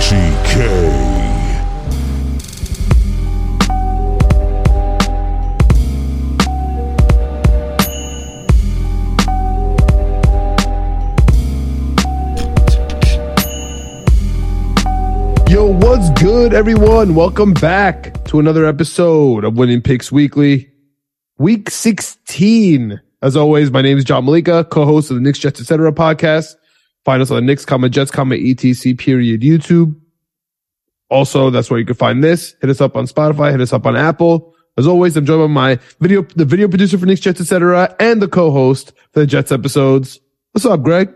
Runchy K. Yo, what's good, everyone? Welcome back to another episode of Winning Picks Weekly, week 16. As always, my name is John Malika, co-host of the Knicks, Jets, Etc. podcast. Find us on the Knicks, comma, Jets, comma, ETC, period, YouTube. Also, that's where you can find this. Hit us up on Spotify, hit us up on Apple. As always, I'm joined by my video, the video producer for Knicks, Jets, Etc. and the co-host for the Jets episodes. What's up, Greg?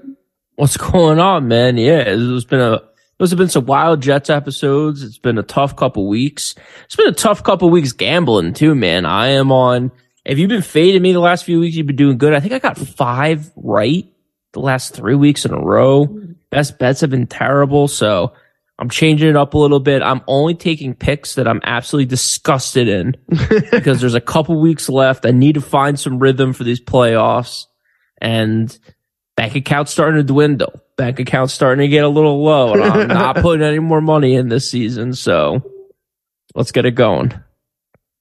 What's going on, man? Yeah, it's been a those have been some wild Jets episodes. It's been a tough couple weeks. It's been a tough couple weeks gambling too, man. I am on. If you've been fading me the last few weeks, you've been doing good. I think I got five right the last three weeks in a row. Best bets have been terrible, so I'm changing it up a little bit. I'm only taking picks that I'm absolutely disgusted in because there's a couple weeks left. I need to find some rhythm for these playoffs, and bank account's starting to dwindle. Bank account's starting to get a little low, and I'm not putting any more money in this season. So let's get it going.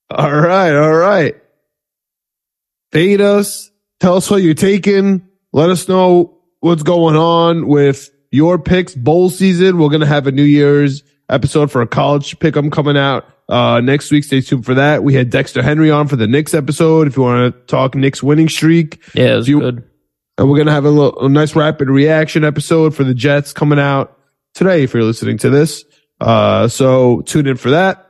All right, all right. Us. Tell us what you're taking. Let us know what's going on with your picks. Bowl season. We're gonna have a New Year's episode for a college pick 'em coming out uh next week. Stay tuned for that. We had Dexter Henry on for the Knicks episode. If you want to talk Knicks winning streak, Yeah, it was you- good. and we're gonna have a, little, a nice rapid reaction episode for the Jets coming out today. If you're listening to this, uh, so tune in for that.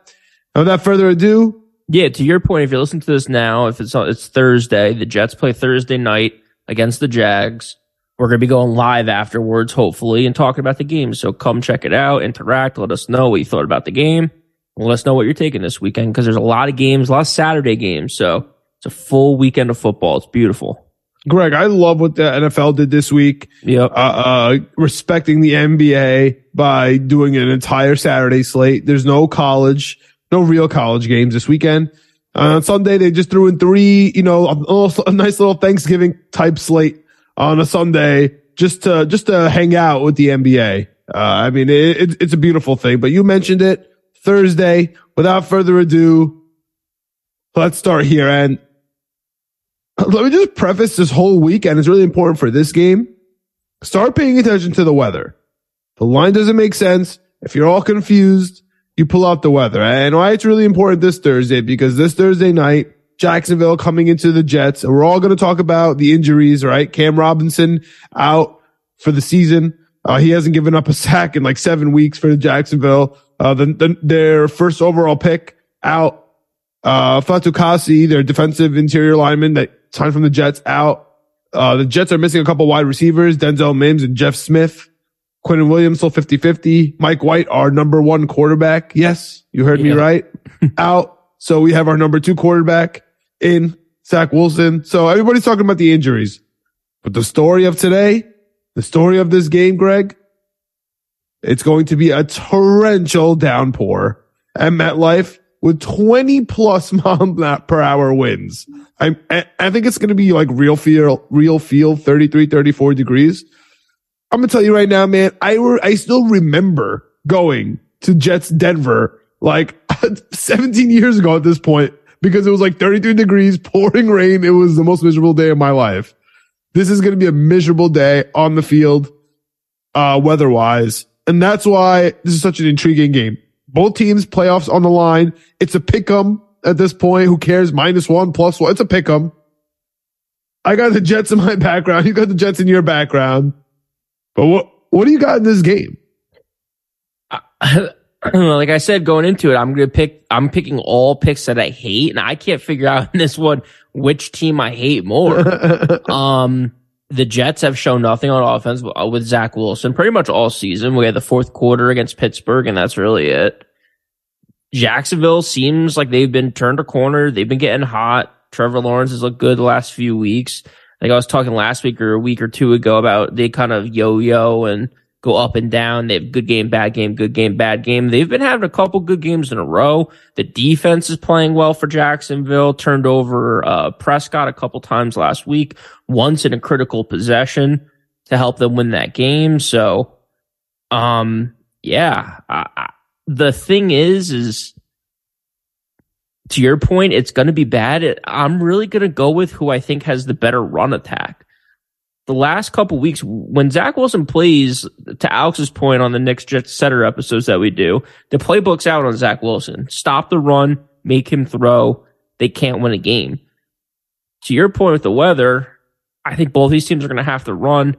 And without further ado, Yeah, to your point, if you're listening to this now, if it's it's Thursday, the Jets play Thursday night against the Jags. We're gonna be going live afterwards, hopefully, and talking about the game. So come check it out, interact, let us know what you thought about the game. Let us know what you're taking this weekend because there's a lot of games, a lot of Saturday games. So it's a full weekend of football. It's beautiful. Greg, I love what the NFL did this week. Yep. uh, uh, respecting the NBA by doing an entire Saturday slate. There's no college, no real college games this weekend. Uh, on Sunday, they just threw in three, you know, a, little- a nice little Thanksgiving type slate on a Sunday just to, just to hang out with the NBA. Uh, I mean, it, it, it's a beautiful thing, but you mentioned it Thursday. Without further ado, let's start here. And let me just preface this whole weekend. It's really important for this game start paying attention to the weather. The line doesn't make sense. If you're all confused, you pull out the weather. And why it's really important this Thursday, because this Thursday night, Jacksonville coming into the Jets, we're all going to talk about the injuries, right? Cam Robinson out for the season. Uh, he hasn't given up a sack in like seven weeks for Jacksonville. Uh, the, the, their first overall pick out. Uh, Fatukasi, their defensive interior lineman that signed from the Jets out. Uh, the Jets are missing a couple wide receivers, Denzel Mims and Jeff Smith. Quinnen Williams still 50-50. Mike White, our number one quarterback. Yes, you heard me right. Out. So we have our number two quarterback in Zach Wilson. So everybody's talking about the injuries. But the story of today, the story of this game, Greg, it's going to be a torrential downpour at MetLife with 20 plus mile per hour winds. I, I think it's going to be like real feel, real feel 33, 34 degrees. I'm to tell you right now, man, I were, I still remember going to Jets Denver like 17 years ago at this point because it was like 33 degrees, pouring rain. It was the most miserable day of my life. This is to be a miserable day on the field, uh, weather wise. And that's why this is such an intriguing game. Both teams playoffs on the line. It's a pick 'em at this point. Who cares? Minus one, plus one. It's a pick 'em. I got the Jets in my background. You got the Jets in your background. But what, what do you got in this game? Like I said, going into it, I'm gonna pick. I'm picking all picks that I hate, and I can't figure out in this one which team I hate more. um, the Jets have shown nothing on offense with Zach Wilson pretty much all season. We had the fourth quarter against Pittsburgh, and that's really it. Jacksonville seems like they've been turned a corner. They've been getting hot. Trevor Lawrence has looked good the last few weeks. Like I was talking last week or a week or two ago about they kind of yo-yo and go up and down. They have good game, bad game, good game, bad game. They've been having a couple good games in a row. The defense is playing well for Jacksonville. Turned over uh, Prescott a couple times last week, once in a critical possession to help them win that game. So, um, yeah, I, I, the thing is, is to your point, it's going to be bad. I'm really going to go with who I think has the better run attack. The last couple weeks, when Zach Wilson plays, to Alex's point on the Knicks Jets setter episodes that we do, the playbook's out on Zach Wilson. Stop the run, make him throw. They can't win a game. To your point with the weather, I think both these teams are going to have to run.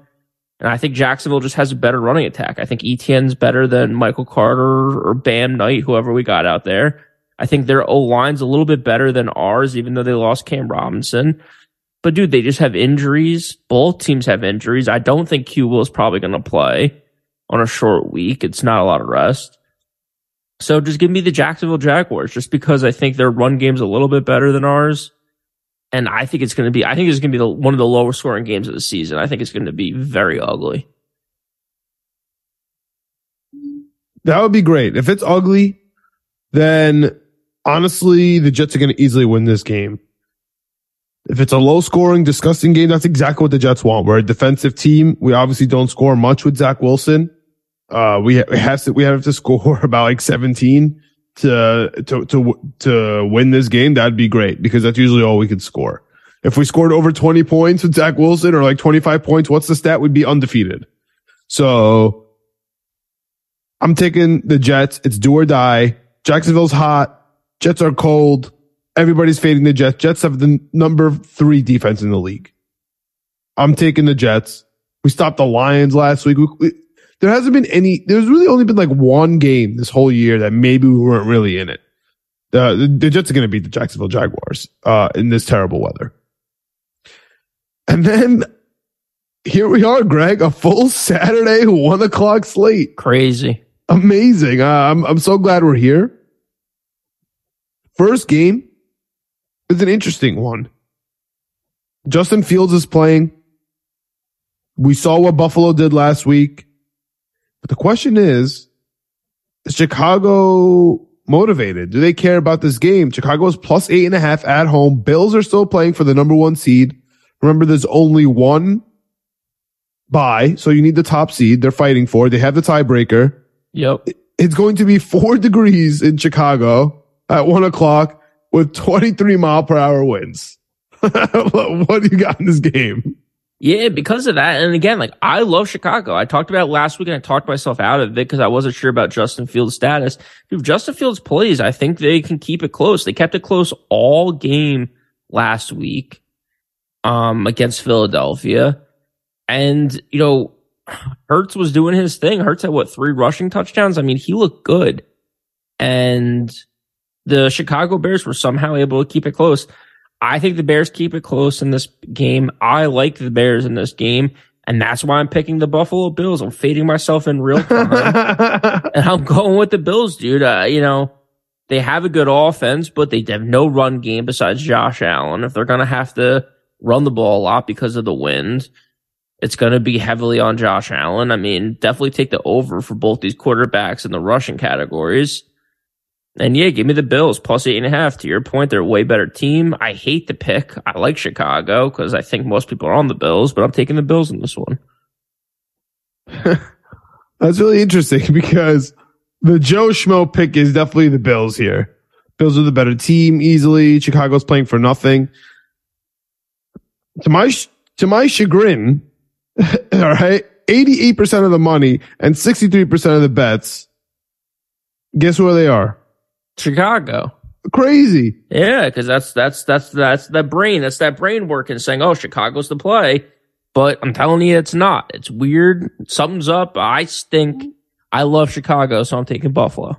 And I think Jacksonville just has a better running attack. I think ETN's better than Michael Carter or Bam Knight, whoever we got out there. I think their O line's a little bit better than ours, even though they lost Cam Robinson. But dude, they just have injuries. Both teams have injuries. I don't think Q will is probably going to play on a short week. It's not a lot of rest. So just give me the Jacksonville Jaguars just because I think their run game's a little bit better than ours. And I think it's going to be, I think it's going to be the, one of the lower scoring games of the season. I think it's going to be very ugly. That would be great. If it's ugly, then honestly, the Jets are going to easily win this game. If it's a low scoring, disgusting game, that's exactly what the Jets want. We're a defensive team. We obviously don't score much with Zach Wilson. Uh, we, we have to, we have to score about like 17 to, to, to, to win this game. That'd be great because that's usually all we could score. If we scored over 20 points with Zach Wilson or like 25 points, what's the stat? We'd be undefeated. So I'm taking the Jets. It's do or die. Jacksonville's hot. Jets are cold. Everybody's fading the Jets. Jets have the number three defense in the league. I'm taking the Jets. We stopped the Lions last week. We, we, there hasn't been any, there's really only been like one game this whole year that maybe we weren't really in it. Uh, the, the Jets are going to beat the Jacksonville Jaguars, uh, in this terrible weather. And then here we are, Greg, a full Saturday, one o'clock slate. Crazy. Amazing. Uh, I'm, I'm so glad we're here. First game is an interesting one. Justin Fields is playing. We saw what Buffalo did last week. But the question is, is Chicago motivated? Do they care about this game? Chicago is plus eight and a half at home. Bills are still playing for the number one seed. Remember, there's only one bye, so you need the top seed they're fighting for. They have the tiebreaker. Yep. It's going to be four degrees in Chicago at one o'clock with 23 mile per hour winds. what do you got in this game? Yeah, because of that. And again, like I love Chicago. I talked about last week and I talked myself out of it because I wasn't sure about Justin Fields' status. If Justin Fields plays, I think they can keep it close. They kept it close all game last week, um, against Philadelphia. And, you know, Hurts was doing his thing. Hurts had what, three rushing touchdowns? I mean, he looked good. And the Chicago Bears were somehow able to keep it close. I think the Bears keep it close in this game. I like the Bears in this game. And that's why I'm picking the Buffalo Bills. I'm fading myself in real time. and I'm going with the Bills, dude. Uh, you know, they have a good offense, but they have no run game besides Josh Allen. If they're going to have to run the ball a lot because of the wind, it's going to be heavily on Josh Allen. I mean, definitely take the over for both these quarterbacks in the rushing categories. And yeah, give me the Bills plus eight and a half. To your point, they're a way better team. I hate the pick. I like Chicago because I think most people are on the Bills, but I'm taking the Bills in this one. That's really interesting because the Joe Schmo pick is definitely the Bills here. Bills are the better team easily. Chicago's playing for nothing. To my to my chagrin, all right, 88% of the money and 63% of the bets. Guess where they are? Chicago. Crazy. Yeah, because that's that's that's that's that brain. That's that brain working, saying, "Oh, Chicago's the play." But I'm telling you, it's not. It's weird. Something's up. I stink. I love Chicago, so I'm taking Buffalo.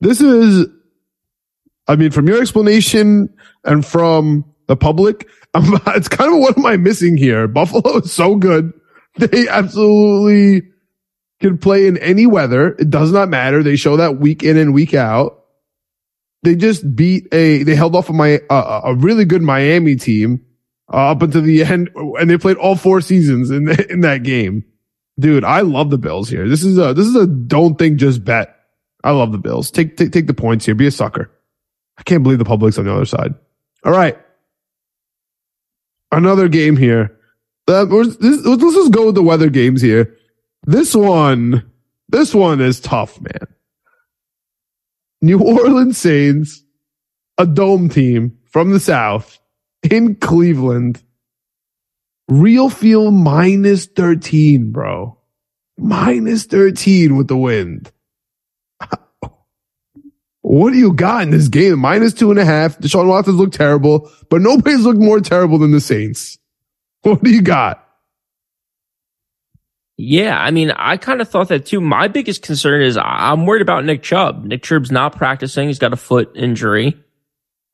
This is, I mean, from your explanation and from the public, I'm, it's kind of what am I missing here? Buffalo is so good. They absolutely can play in any weather. It does not matter. They show that week in and week out. They just beat a, they held off of my, a really good Miami team uh, up until the end and they played all four seasons in, in that game. Dude, I love the Bills here. This is a, this is a don't think just bet. I love the Bills. Take, take, take the points here. Be a sucker. I can't believe the public's on the other side. All right. Another game here. Uh, this, let's just go with the weather games here. This one, this one is tough, man. New Orleans Saints, a dome team from the South in Cleveland. Real feel minus 13, bro. Minus 13 with the wind. What do you got in this game? Minus two and a half. Deshaun Watson's looked terrible, but nobody's looked more terrible than the Saints. What do you got? Yeah, I mean, I kind of thought that too. My biggest concern is I'm worried about Nick Chubb. Nick Chubb's not practicing. He's got a foot injury.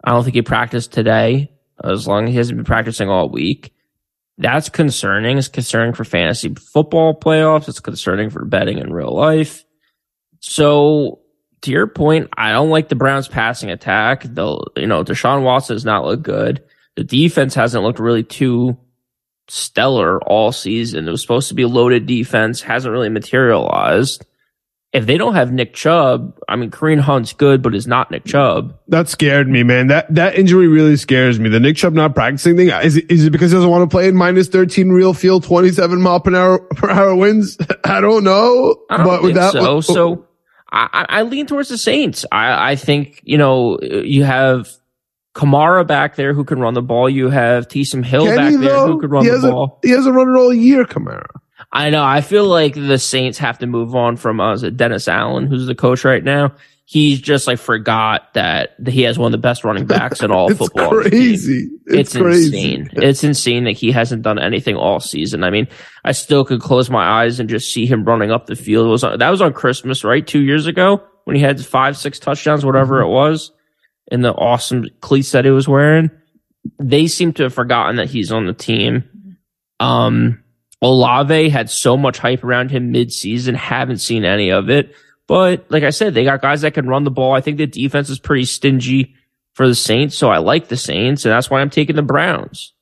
I don't think he practiced today, as long as he hasn't been practicing all week. That's concerning. It's concerning for fantasy football playoffs. It's concerning for betting in real life. So to your point, I don't like the Browns passing attack. The you know, Deshaun Watson does not look good. The defense hasn't looked really too stellar all season. It was supposed to be a loaded defense, hasn't really materialized. If they don't have Nick Chubb, I mean, Kareem Hunt's good, but is not Nick Chubb. That scared me, man. That that injury really scares me. The Nick Chubb not practicing thing is it, is it because he doesn't want to play in minus thirteen real field, twenty seven mile per hour per hour winds? I don't know, I don't but think that, so. Oh. so I, I lean towards the Saints. I, I think you know you have Kamara back there who can run the ball. You have Taysom Hill Can back there who could run he the ball. He hasn't run it all year, Kamara. I know. I feel like the Saints have to move on from uh, is Dennis Allen, who's the coach right now. He's just like forgot that he has one of the best running backs in all It's football. crazy. It's, It's, crazy. insane. It's insane that he hasn't done anything all season. I mean, I still could close my eyes and just see him running up the field. It was on, that was on Christmas, right? Two years ago when he had five, six touchdowns, whatever Mm-hmm. it was, in the awesome cleats that he was wearing. They seem to have forgotten that he's on the team. Um, Olave had so much hype around him mid-season. Haven't seen any of it. But like I said, they got guys that can run the ball. I think the defense is pretty stingy for the Saints, so I like the Saints, and that's why I'm taking the Browns.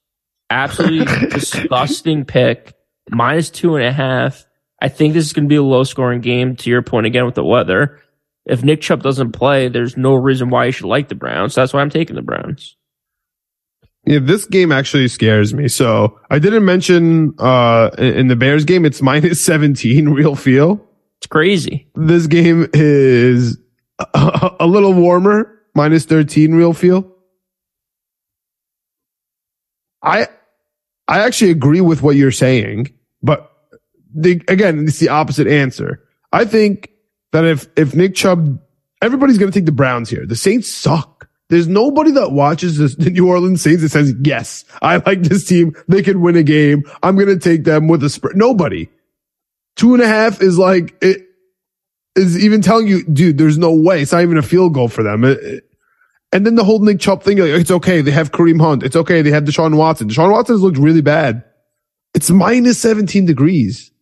Absolutely disgusting pick. Minus two and a half. I think this is going to be a low scoring game to your point again with the weather. If Nick Chubb doesn't play, there's no reason why you should like the Browns. That's why I'm taking the Browns. Yeah, this game actually scares me. So I didn't mention uh in the Bears game, it's minus 17 real feel. It's crazy. This game is a, a little warmer, minus 13 real feel. I I actually agree with what you're saying, but the, again, it's the opposite answer. I think that if if Nick Chubb, everybody's going to take the Browns here. The Saints suck. There's nobody that watches this, the New Orleans Saints that says, "Yes, I like this team. They can win a game. I'm going to take them with a spread." Nobody. Two and a half is like it is even telling you, dude. There's no way. It's not even a field goal for them. It- it- and then the whole Nick Chubb thing, like, it's okay. They have Kareem Hunt. It's okay. They have Deshaun Watson. Deshaun Watson has looked really bad. It's minus 17 degrees.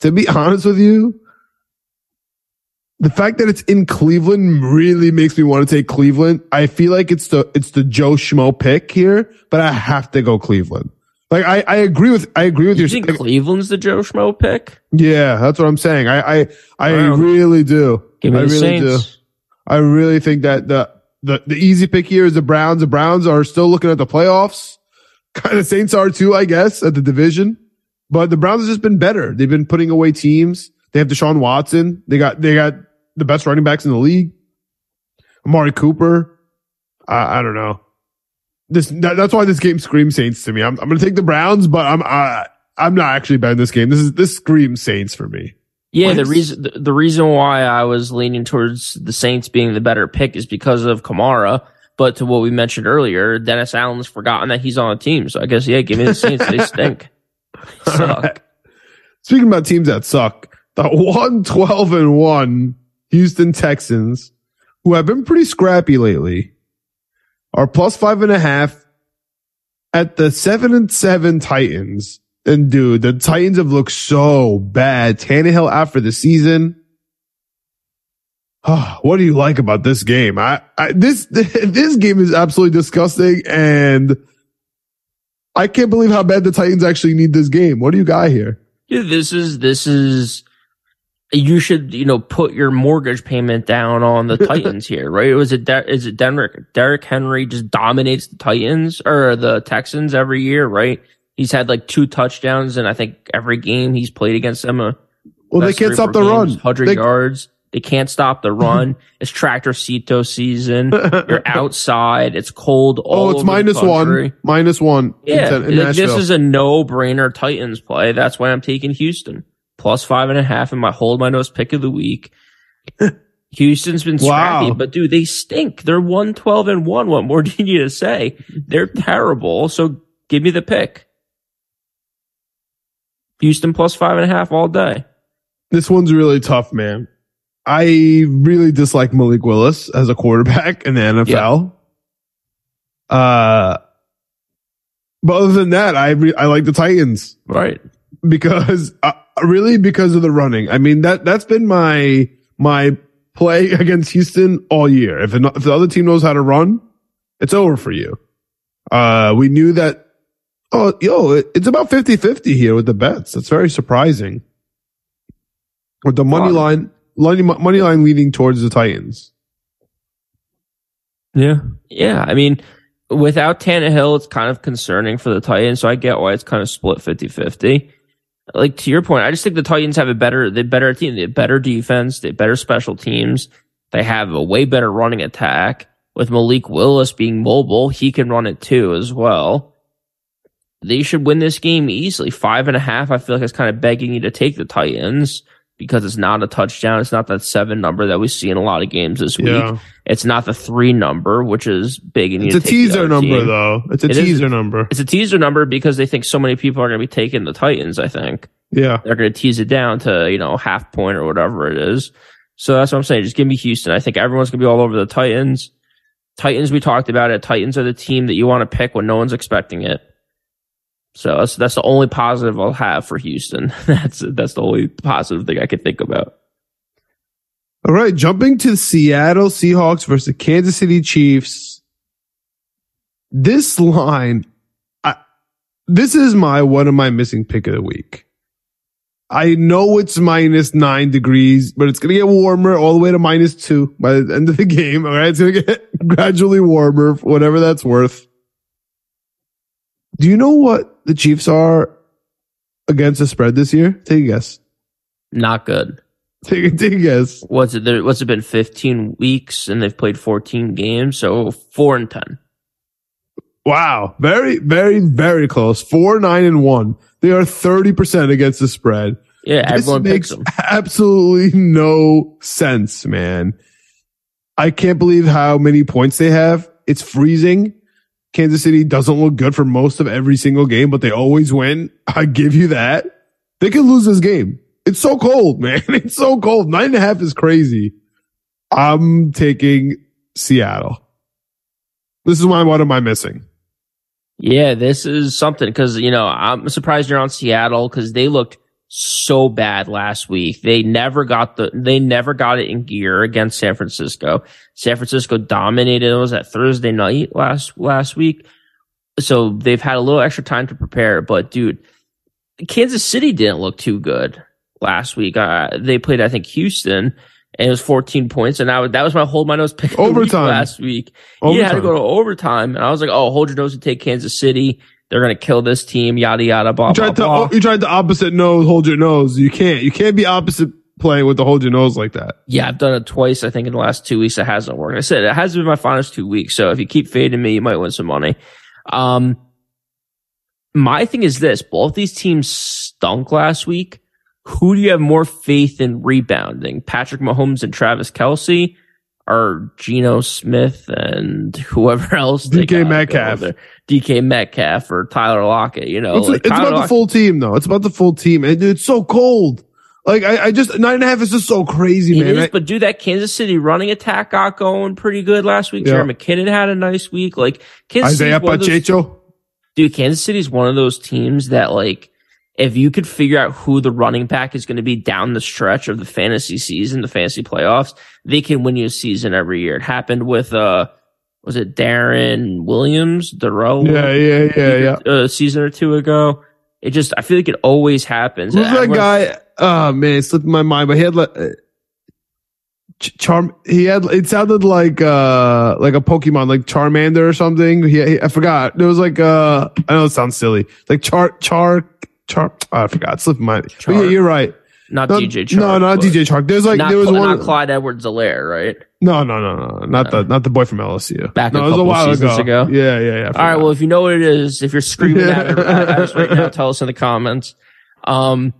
To be honest with you, the fact that it's in Cleveland really makes me want to take Cleveland. I feel like it's the, it's the Joe Schmo pick here, but I have to go Cleveland. Like I, I agree with, I agree with You your, think Cleveland's the Joe Schmo pick? yeah, that's what I'm saying. I, I, I Wow. really do. Give me I the really Saints. do. I really think that the, the, the easy pick here is the Browns. The Browns are still looking at the playoffs. Kind of Saints are too, I guess, at the division. But the Browns have just been better. They've been putting away teams. They have Deshaun Watson. They got, they got the best running backs in the league. Amari Cooper. I, I don't know. This, that, that's why this game screams Saints to me. I'm, I'm going to take the Browns, but I'm, I, I'm not actually betting this game. This is, this screams Saints for me. Yeah, the reason the, the reason why I was leaning towards the Saints being the better pick is because of Kamara. But to what we mentioned earlier, Dennis Allen's forgotten that he's on a team. So I guess yeah, give me the Saints. they stink. They suck. Speaking about teams that suck, the 112 and 1 Houston Texans, who have been pretty scrappy lately, are plus five and a half at the seven and seven Titans. And dude, the Titans have looked so bad. Tannehill after the season. Oh, what do you like about this game? I, I this this game is absolutely disgusting, and I can't believe how bad the Titans actually need this game. What do you got here? Yeah, this is this is you should you know put your mortgage payment down on the Titans here, right? Was it De- is it Derrick Derrick Henry just dominates the Titans or the Texans every year, right? He's had like two touchdowns, and I think every game he's played against them. Uh, well, they can't stop the run. Hundred they- yards. They can't stop the run. it's tractor Cito season. You're outside. It's cold. All Oh, it's minus one, minus one. in Yeah, in like, this is a no-brainer Titans play. That's why I'm taking Houston plus five and a half in my hold my nose pick of the week. Houston's been scrappy, Wow. but dude, they stink. They're one twelve and one. What more do you need to say? They're terrible. So give me the pick. Houston plus five and a half all day. this one's really tough, man. I really dislike Malik Willis as a quarterback in the NFL. Uh, but other than that, I re- I like the Titans Right. because uh, really because of the running. I mean that that's been my my play against Houston all year. If, an, if the other team knows how to run, it's over for you. Uh, we knew that. Oh, yo, it, it's about 50-50 here with the bets. That's very surprising. With the money Fun. line, money, money line leading towards the Titans. Yeah. Yeah. I mean, without Tannehill, it's kind of concerning for the Titans. So I get why it's kind of split 50 50. Like to your point, I just think the Titans have a better, they better team. They better defense. They better special teams. They have a way better running attack. With Malik Willis being mobile, he can run it too as well. They should win this game easily. Five and a half, I feel like it's kind of begging you to take the Titans because it's not a touchdown. It's not that seven number that we see in a lot of games this week. Yeah. It's not the three number, which is big. And It's a the teaser number team. though. It's a It is- teaser number. It's a teaser number because they think so many people are going to be taking the Titans. I think Yeah. they're going to tease it down to you know half point or whatever it is. So that's what I'm saying. Just give me Houston. I think everyone's going to be all over the Titans. Titans, we talked about it. Titans are the team that you want to pick when no one's expecting it. So that's that's the only positive I'll have for Houston. That's that's the only positive thing I could think about. All right, jumping to Seattle Seahawks versus Kansas City Chiefs. This line, I, this is my one of my missing pick of the week. I know it's minus nine degrees, but it's going to get warmer all the way to minus two by the end of the game. All right. It's going to get gradually warmer, whatever that's worth. Do you know what the Chiefs are against the spread this year? Take a guess. Not good. Take a, take a guess. What's it? There, what's it been? Fifteen weeks, and they've played fourteen games, so four and ten. Wow. Very, very, very close. Four, nine, and one. They are 30% against the spread. Yeah, This everyone makes picks them. absolutely no sense, man. I can't believe how many points they have. It's freezing. Kansas City doesn't look good for most of every single game, but they always win. I give you that. They could lose this game. It's so cold, man. It's so cold. Nine and a half is crazy. I'm taking Seattle. This is why what am I missing? Yeah, this is something because you know I'm surprised you're on Seattle because they looked so bad last week. They never got the they never got it in gear against San Francisco. San Francisco dominated. It was that Thursday night last last week, so they've had a little extra time to prepare. But dude, Kansas City didn't look too good last week. Uh, they played I think Houston. And it was 14 points, and I was, that was my hold my nose pick the week Overtime. last week. You had to go to overtime, and I was like, "Oh, hold your nose and take Kansas City. They're gonna kill this team." Yada yada. Blah You blah tried to blah. oh, you tried the opposite nose, hold your nose. You can't. You can't be opposite playing with the hold your nose like that. yeah, I've done it twice. I think in the last two weeks, it hasn't worked. I said it has been my finest two weeks. So if you keep fading me, you might win some money. Um, my thing is this: both these teams stunk last week. Who do you have more faith in rebounding? Patrick Mahomes and Travis Kelce, or Geno Smith and whoever else? DK Metcalf. DK Metcalf or Tyler Lockett. You know, it's like it's about the full team, though. It's about the full team, and it's so cold. Like I, I just nine and a half is just so crazy, It man. is, I- but dude, that Kansas City running attack got going pretty good last week. Yeah. Jerick McKinnon had a nice week. Like Kansas Isaiah City's one of those- Pacheco. dude, Kansas City's one of those teams that like, if you could figure out who the running back is going to be down the stretch of the fantasy season, the fantasy playoffs, they can win you a season every year. It happened with, uh, was it Darren Williams, Darrell? Yeah, yeah, yeah, yeah. A season or two ago. It just, I feel like it always happens. Who's that guy? Oh man, it slipped my mind. But he had like uh, charm. He had. It sounded like uh like a Pokemon, like Charmander or something. He, he- I forgot. It was like uh I know it sounds silly, like Char Char Char. oh, I forgot. Slipped my. But yeah, you're right. Not No, DJ Chark. no, not DJ Chark. There's like not, there was one. not Clyde Edwards Helaire, right? no, no, no, no, not the not the boy from LSU. Back no, a it was a couple while seasons ago. ago. Yeah, yeah, yeah. All right. Well, if you know what it is, if you're screaming at, at us right now, tell us in the comments. Um,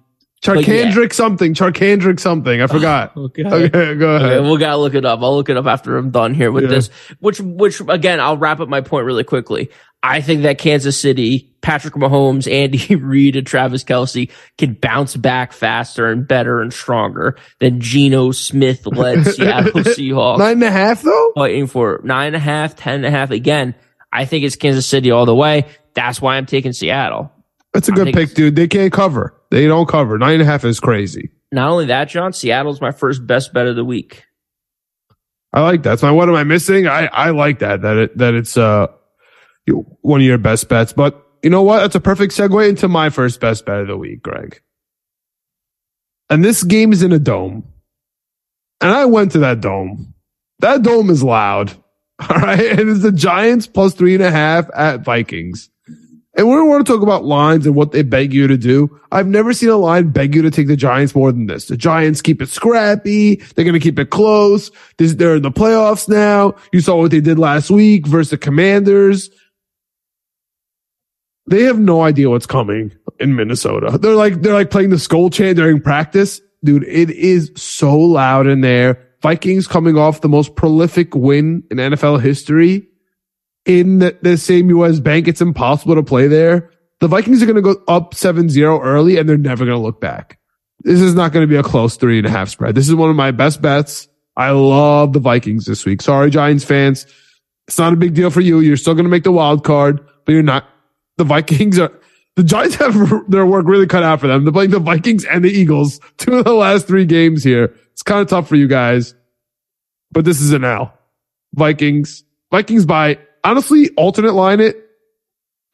but yeah. Charcandrick something. Charcandrick something. I ah, forgot. okay. okay, go ahead. Okay, we gotta look it up. I'll look it up after I'm done here with Yeah. this. Which, which again, I'll wrap up my point really quickly. I think that Kansas City, Patrick Mahomes, Andy Reid, and Travis Kelce can bounce back faster and better and stronger than Geno Smith led Seattle Seahawks. Nine and a half though. fighting for nine and a half, ten and a half. Again, I think it's Kansas City all the way. That's why I'm taking Seattle. That's a good pick, dude. They can't cover. They don't cover. Nine and a half is crazy. Not only that, John, Seattle's my first best bet of the week. I like that. So what am I missing? I, I like that, that it, that it's, uh, one of your best bets, but you know what? That's a perfect segue into my first best bet of the week, Greg. And this game is in a dome. And I went to that dome. That dome is loud. All right. And it's the Giants plus three and a half at Vikings. And we don't want to talk about lines and what they beg you to do. I've never seen a line beg you to take the Giants more than this. The Giants keep it scrappy. They're going to keep it close. They're in the playoffs now. You saw what they did last week versus the Commanders. They have no idea what's coming in Minnesota. They're like, they're like playing the skull chant during practice. Dude, it is so loud in there. Vikings coming off the most prolific win in NFL history in the, the same US bank. It's impossible to play there. The Vikings are going to go up 7-0 early and they're never going to look back. This is not going to be a close three and a half spread. This is one of my best bets. I love the Vikings this week. Sorry, Giants fans. It's not a big deal for you. You're still going to make the wild card, but you're not. The Vikings are, the Giants have their work really cut out for them. They're playing the Vikings and the Eagles, two of the last three games here. It's kind of tough for you guys, but this is an L. Vikings, Vikings by, honestly, alternate line it.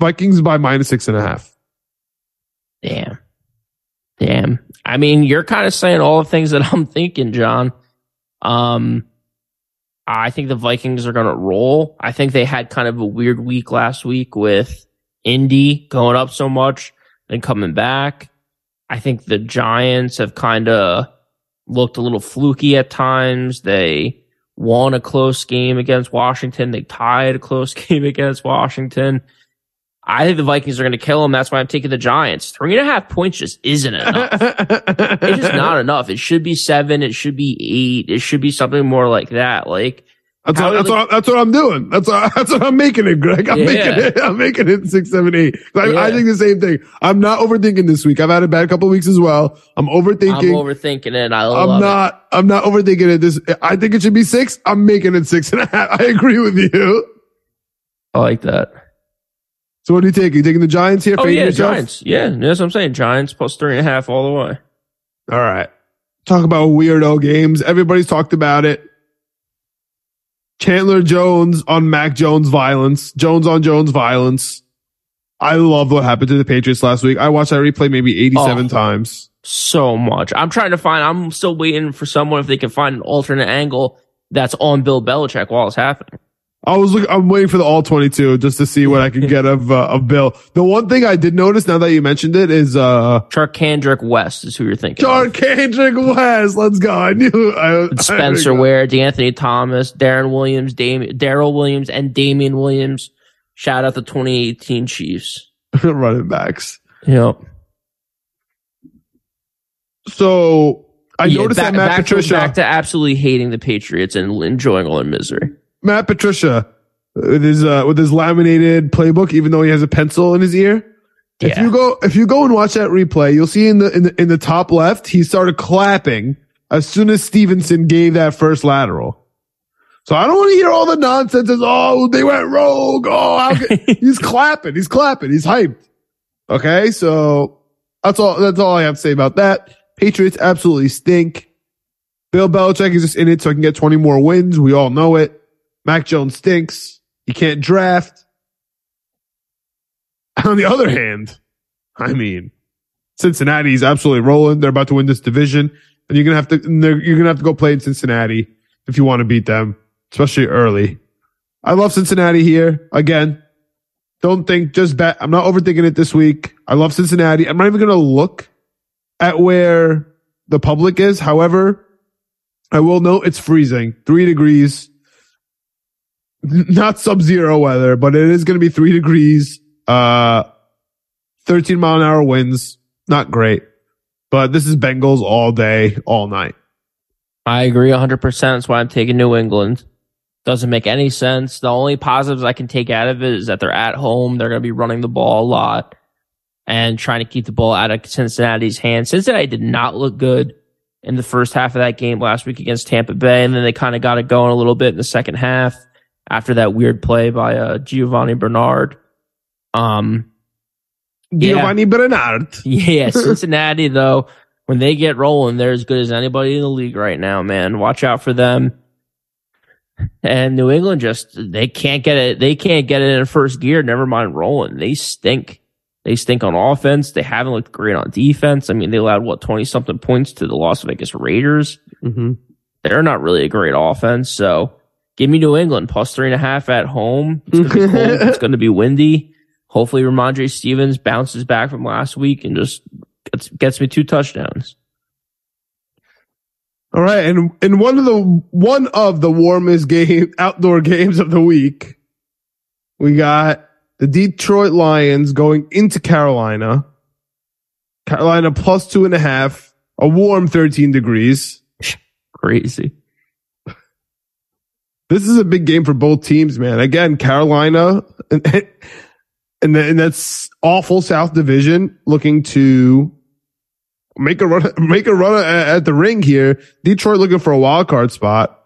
Vikings by minus six and a half. Damn. Damn. I mean, you're kind of saying all the things that I'm thinking, John. Um, I think the Vikings are going to roll. I think they had kind of a weird week last week with Indy going up so much and coming back. I think the Giants have kind of looked a little fluky at times. They won a close game against Washington. They tied a close game against Washington. I think the Vikings are going to kill them. That's why I'm taking the Giants. Three and a half points just isn't enough. it's just not enough. It should be seven. It should be eight. It should be something more like that. Like, That's what, that's, what, that's what I'm doing. That's what, that's what I'm making it, Greg. I'm Yeah. making it. I'm making it six, seven, eight. I, I think the same thing. I'm not overthinking this week. I've had a bad couple of weeks as well. I'm overthinking. I'm overthinking. it. I I'm love it. not. I'm not overthinking it. This. I think it should be six. I'm making it six and a half. I agree with you. I like that. So what are you taking? You taking the Giants here? Oh yeah, yourself? Giants. Yeah, that's what I'm saying. Giants plus three and a half all the way. All right. Talk about weirdo games. Everybody's talked about it. Chandler Jones on Mac Jones violence. Jones on Jones violence. I love what happened to the Patriots last week. I watched that replay maybe 87 Oh. times. So much. I'm trying to find. I'm still waiting for someone if they can find an alternate angle that's on Bill Belichick while it's happening. I was look, I'm waiting for the all 22 just to see what I can get of, uh, of Bill. The one thing I did notice now that you mentioned it is, uh, Charcandrick West is who you're thinking. Charcandrick West. Let's go. I knew I, Spencer I, Ware, De'Anthony Thomas, Darren Williams, Daryl Williams, and Damien Williams. Shout out the 2018 Chiefs. running backs. Yep. So I Yeah, noticed back, that Matt back Patricia. To, back to absolutely hating the Patriots and enjoying all their misery. Matt Patricia with his uh, with his laminated playbook, even though he has a pencil in his ear. If you go if you go and watch that replay, you'll see in the in the in the top left, he started clapping as soon as Stevenson gave that first lateral. So I don't want to hear all the nonsense as oh they went rogue. Oh he's clapping, he's clapping, he's hyped. Okay, so that's all that's all I have to say about that. Patriots absolutely stink. Bill Belichick is just in it so I can get 20 more wins. We all know it. Mac Jones stinks. You can't draft. On the other hand, I mean, Cincinnati's absolutely rolling. They're about to win this division, and you're gonna have to you're gonna have to go play in Cincinnati if you want to beat them, especially early. I love Cincinnati here again. Don't think just bet. I'm not overthinking it this week. I love Cincinnati. I'm not even gonna look at where the public is. However, I will note it's freezing, three degrees. Not sub-zero weather, but it is going to be three degrees. Uh, 13 mile an hour winds. Not great, but this is Bengals all day, all night. I agree 100%. That's why I'm taking New England. Doesn't make any sense. The only positives I can take out of it is that they're at home. They're going to be running the ball a lot and trying to keep the ball out of Cincinnati's hands. Cincinnati did not look good in the first half of that game last week against Tampa Bay. And then they kind of got it going a little bit in the second half after that weird play by uh, Giovani Bernard. Um, Yeah. Giovani Bernard. yeah, Cincinnati though, when they get rolling, they're as good as anybody in the league right now, man. Watch out for them. And New England just they can't get it. They can't get it in first gear. Never mind rolling. They stink. They stink on offense. They haven't looked great on defense. I mean, they allowed what twenty something points to the Las Vegas Raiders. Mm-hmm. They're not really a great offense. So give me New England plus three and a half at home. It's gonna be cold. it's going to be windy. Hopefully, Rhamondre Stevens bounces back from last week and just gets, gets me two touchdowns. All right, and in one of the one of the warmest game outdoor games of the week, we got the Detroit Lions going into Carolina. Carolina plus two and a half, a warm 13 degrees. Crazy. This is a big game for both teams, man. Again, Carolina and, and, and that's awful South Division looking to make a run, make a run at, at the ring here. Detroit looking for a wild card spot.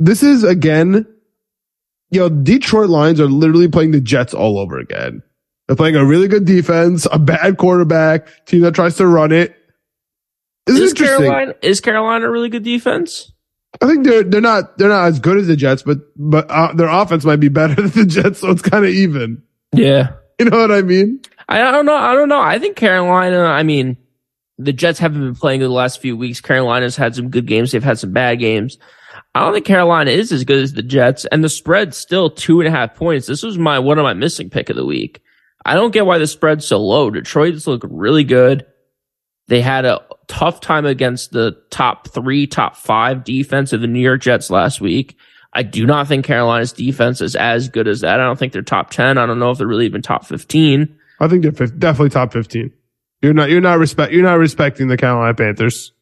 This is again, you know, Detroit Lions are literally playing the Jets all over again. They're playing a really good defense, a bad quarterback, team that tries to run it. This is Is. Carolina is Carolina a really good defense? I think they're they're not they're not as good as the Jets, but but uh, their offense might be better than the Jets, so it's kind of even. Yeah. You know what I mean? I I don't know. I don't know. I think Carolina, I mean, the Jets haven't been playing the last few weeks. Carolina's had some good games. They've had some bad games. I don't think Carolina is as good as the Jets and the spread's still two and a half points. This was my, one of my missing pick of the week. I don't get why the spread's so low. Detroit's look really good. They had a tough time against the top three, top five defense of the New York Jets last week. I do not think Carolina's defense is as good as that. I don't think they're top 10. I don't know if they're really even top 15. I think they're definitely top fifteen. You're not you're not respect you're not respecting the Carolina Panthers.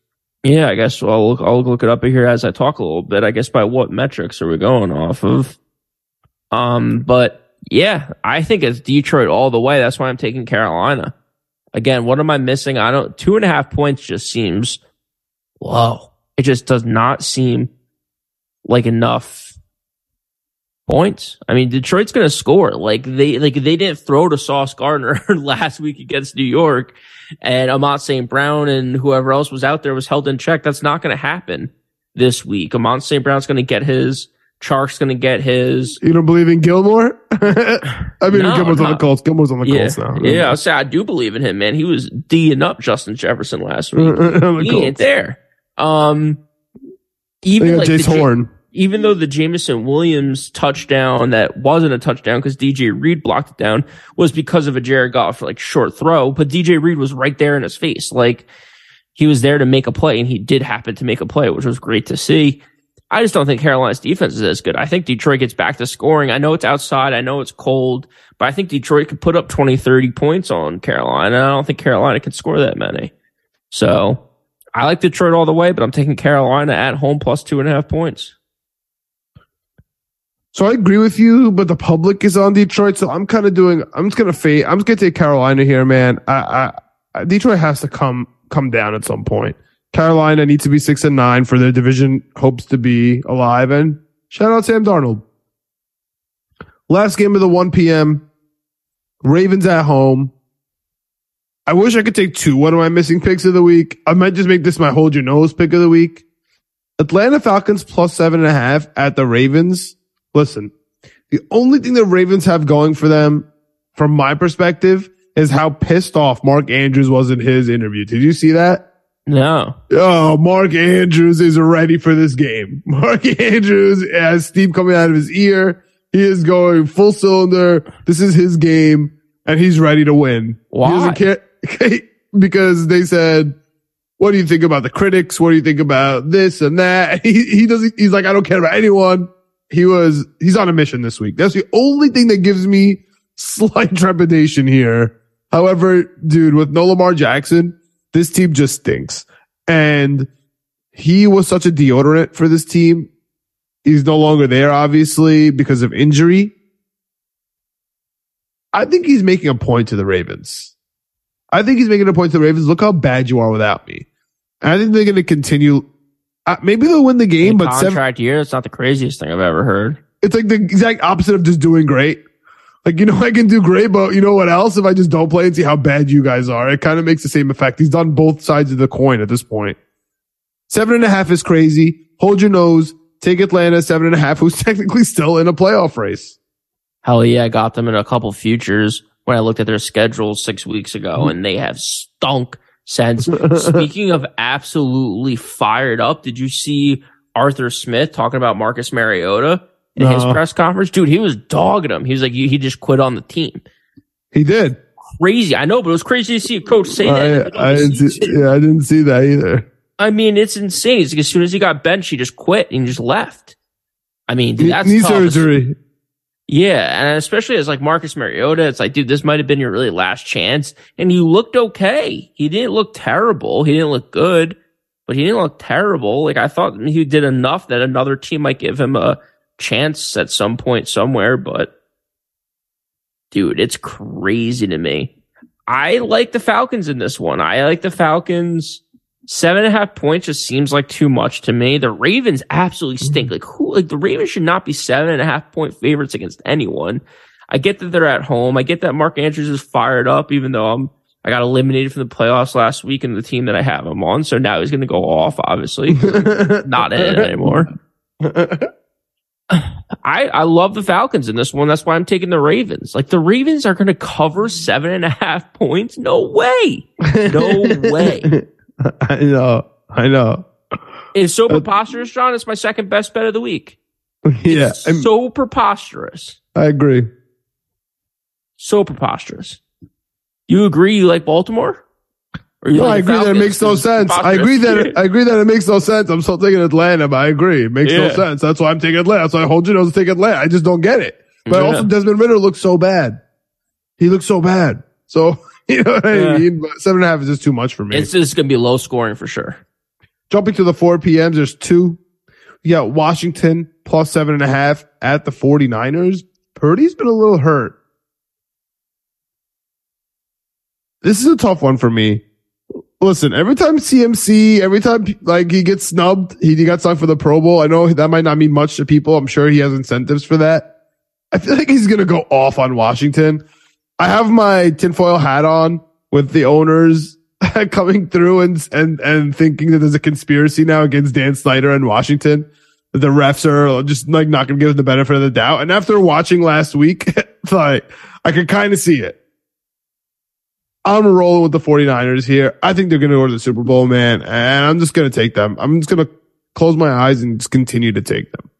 Yeah, I guess I'll look, I'll look it up here as I talk a little bit. I guess by what metrics are we going off of? Um, but yeah, I think it's Detroit all the way. That's why I'm taking Carolina. Again, what am I missing? I don't, two and a half points just seems low. It just does not seem like enough points. I mean, Detroit's going to score. Like they, like they didn't throw to Sauce Gardner last week against New York and Amont St. Brown and whoever else was out there was held in check. That's not going to happen this week. Amont St. Brown's going to get his. Chark's going to get his. You don't believe in Gilmore? I mean, No, Gilmore's on the Colts. Gilmore's on the Yeah, Colts now. yeah. I'll say I do believe in him, man. He was D'ing up Justin Jefferson last week. he Colts. ain't there. Um, even like Jaycee Horn. even though the Jameson Williams touchdown that wasn't a touchdown because DJ Reed blocked it down was because of a Jared Goff like short throw, but DJ Reed was right there in his face. Like he was there to make a play and he did happen to make a play, which was great to see. I just don't think Carolina's defense is as good. I think Detroit gets back to scoring. I know it's outside. I know it's cold, but I think Detroit could put up 20, 30 points on Carolina. I don't think Carolina can score that many. So I like Detroit all the way, but I'm taking Carolina at home plus two and a half points. So I agree with you, but the public is on Detroit. So I'm kind of doing, I'm just going to fade. I'm just going to take Carolina here, man. I, I, Detroit has to come, come down at some point. Carolina needs to be six and nine for their division hopes to be alive. And shout out Sam Darnold. Last game of the 1 p.m. Ravens at home. I wish I could take two. What am I missing picks of the week. I might just make this my hold your nose pick of the week. Atlanta Falcons plus seven and a half at the Ravens. Listen, the only thing the Ravens have going for them, from my perspective, is how pissed off Mark Andrews was in his interview. Did you see that? No. Oh, Mark Andrews is ready for this game. Mark Andrews has steam coming out of his ear. He is going full cylinder. This is his game and he's ready to win. Why? Care because they said, what do you think about the critics? What do you think about this and that? He, he doesn't, he's like, I don't care about anyone. He was, he's on a mission this week. That's the only thing that gives me slight trepidation here. However, dude, with no Lamar Jackson, this team just stinks. And he was such a deodorant for this team. He's no longer there, obviously, because of injury. I think he's making a point to the Ravens. I think he's making a point to the Ravens. Look how bad you are without me. And I think they're going to continue. Uh, maybe they'll win the game, The but seven, contract year, it's not the craziest thing I've ever heard. it's like the exact opposite of just doing great. Like, you know, I can do great, but you know what else? If I just don't play and see how bad you guys are, it kind of makes the same effect. He's done both sides of the coin at this point. Seven and a half is crazy. Hold your nose. Take Atlanta seven and a half, who's technically still in a playoff race. Hell yeah, I got them in a couple futures when I looked at their schedule six weeks Mm-hmm. ago and they have stunk since. Speaking of absolutely fired up, did you see Arthur Smith talking about Marcus Mariota in his uh-huh. press conference? Dude, he was dogging him. He was like, he he just quit on the team. He did. Crazy. I know, but it was crazy to see a coach say that. in the middle I, I didn't see, yeah, I didn't see that either. I mean, it's insane. It's like as soon as he got benched, he just quit and just left. I mean, dude, that's Knee tough. surgery. Yeah, and especially as like Marcus Mariota, it's like, dude, this might have been your really last chance. And you looked okay. He didn't look terrible. He didn't look good, but he didn't look terrible. Like I thought he did enough that another team might give him a chance at some point somewhere. But dude, it's crazy to me. I like the Falcons in this one. I like the Falcons. Seven and a half points just seems like too much to me. The Ravens absolutely mm-hmm. stink. Like who, like the Ravens should not be seven and a half point favorites against anyone. I get that they're at home. I get that Mark Andrews is fired up, even though I'm, I got eliminated from the playoffs last week in the team that I have him on. So now he's going to go off, obviously. not in it anymore. I, I love the Falcons in this one. That's why I'm taking the Ravens. Like the Ravens are going to cover seven and a half points. No way. No way. I know. I know. It's so uh, preposterous, John. It's my second best bet of the week. Yeah, I'm- so preposterous. I agree. So preposterous. You agree you like Baltimore? You No, I agree that it makes no sense. I agree that it, I agree that it makes no sense. I'm still taking Atlanta, but I agree it makes no sense. That's why I'm taking Atlanta. That's why I hold your nose and take Atlanta. I just don't get it. But Yeah. also Desmond Ridder looks so bad. He looks so bad. So you know what Yeah. I mean. But seven and a half is just too much for me. It's just going to be low scoring for sure. Jumping to the 4 PMs, There's two. You got Washington plus seven and a half at the 49ers. Purdy's been a little hurt. This is a tough one for me. Listen, every time CMC, every time like he gets snubbed, he, he got signed for the Pro Bowl. I know that might not mean much to people. I'm sure he has incentives for that. I feel like he's gonna go off on Washington. I have my tinfoil hat on with the owners coming through and and and thinking that there's a conspiracy now against Dan Snyder and Washington. The refs are just like not gonna give him the benefit of the doubt. And after watching last week, like I could kind of see it. I'm rolling with the 49ers here. I think they're going to go to the Super Bowl, man. And I'm just going to take them. I'm just going to close my eyes and just continue to take them.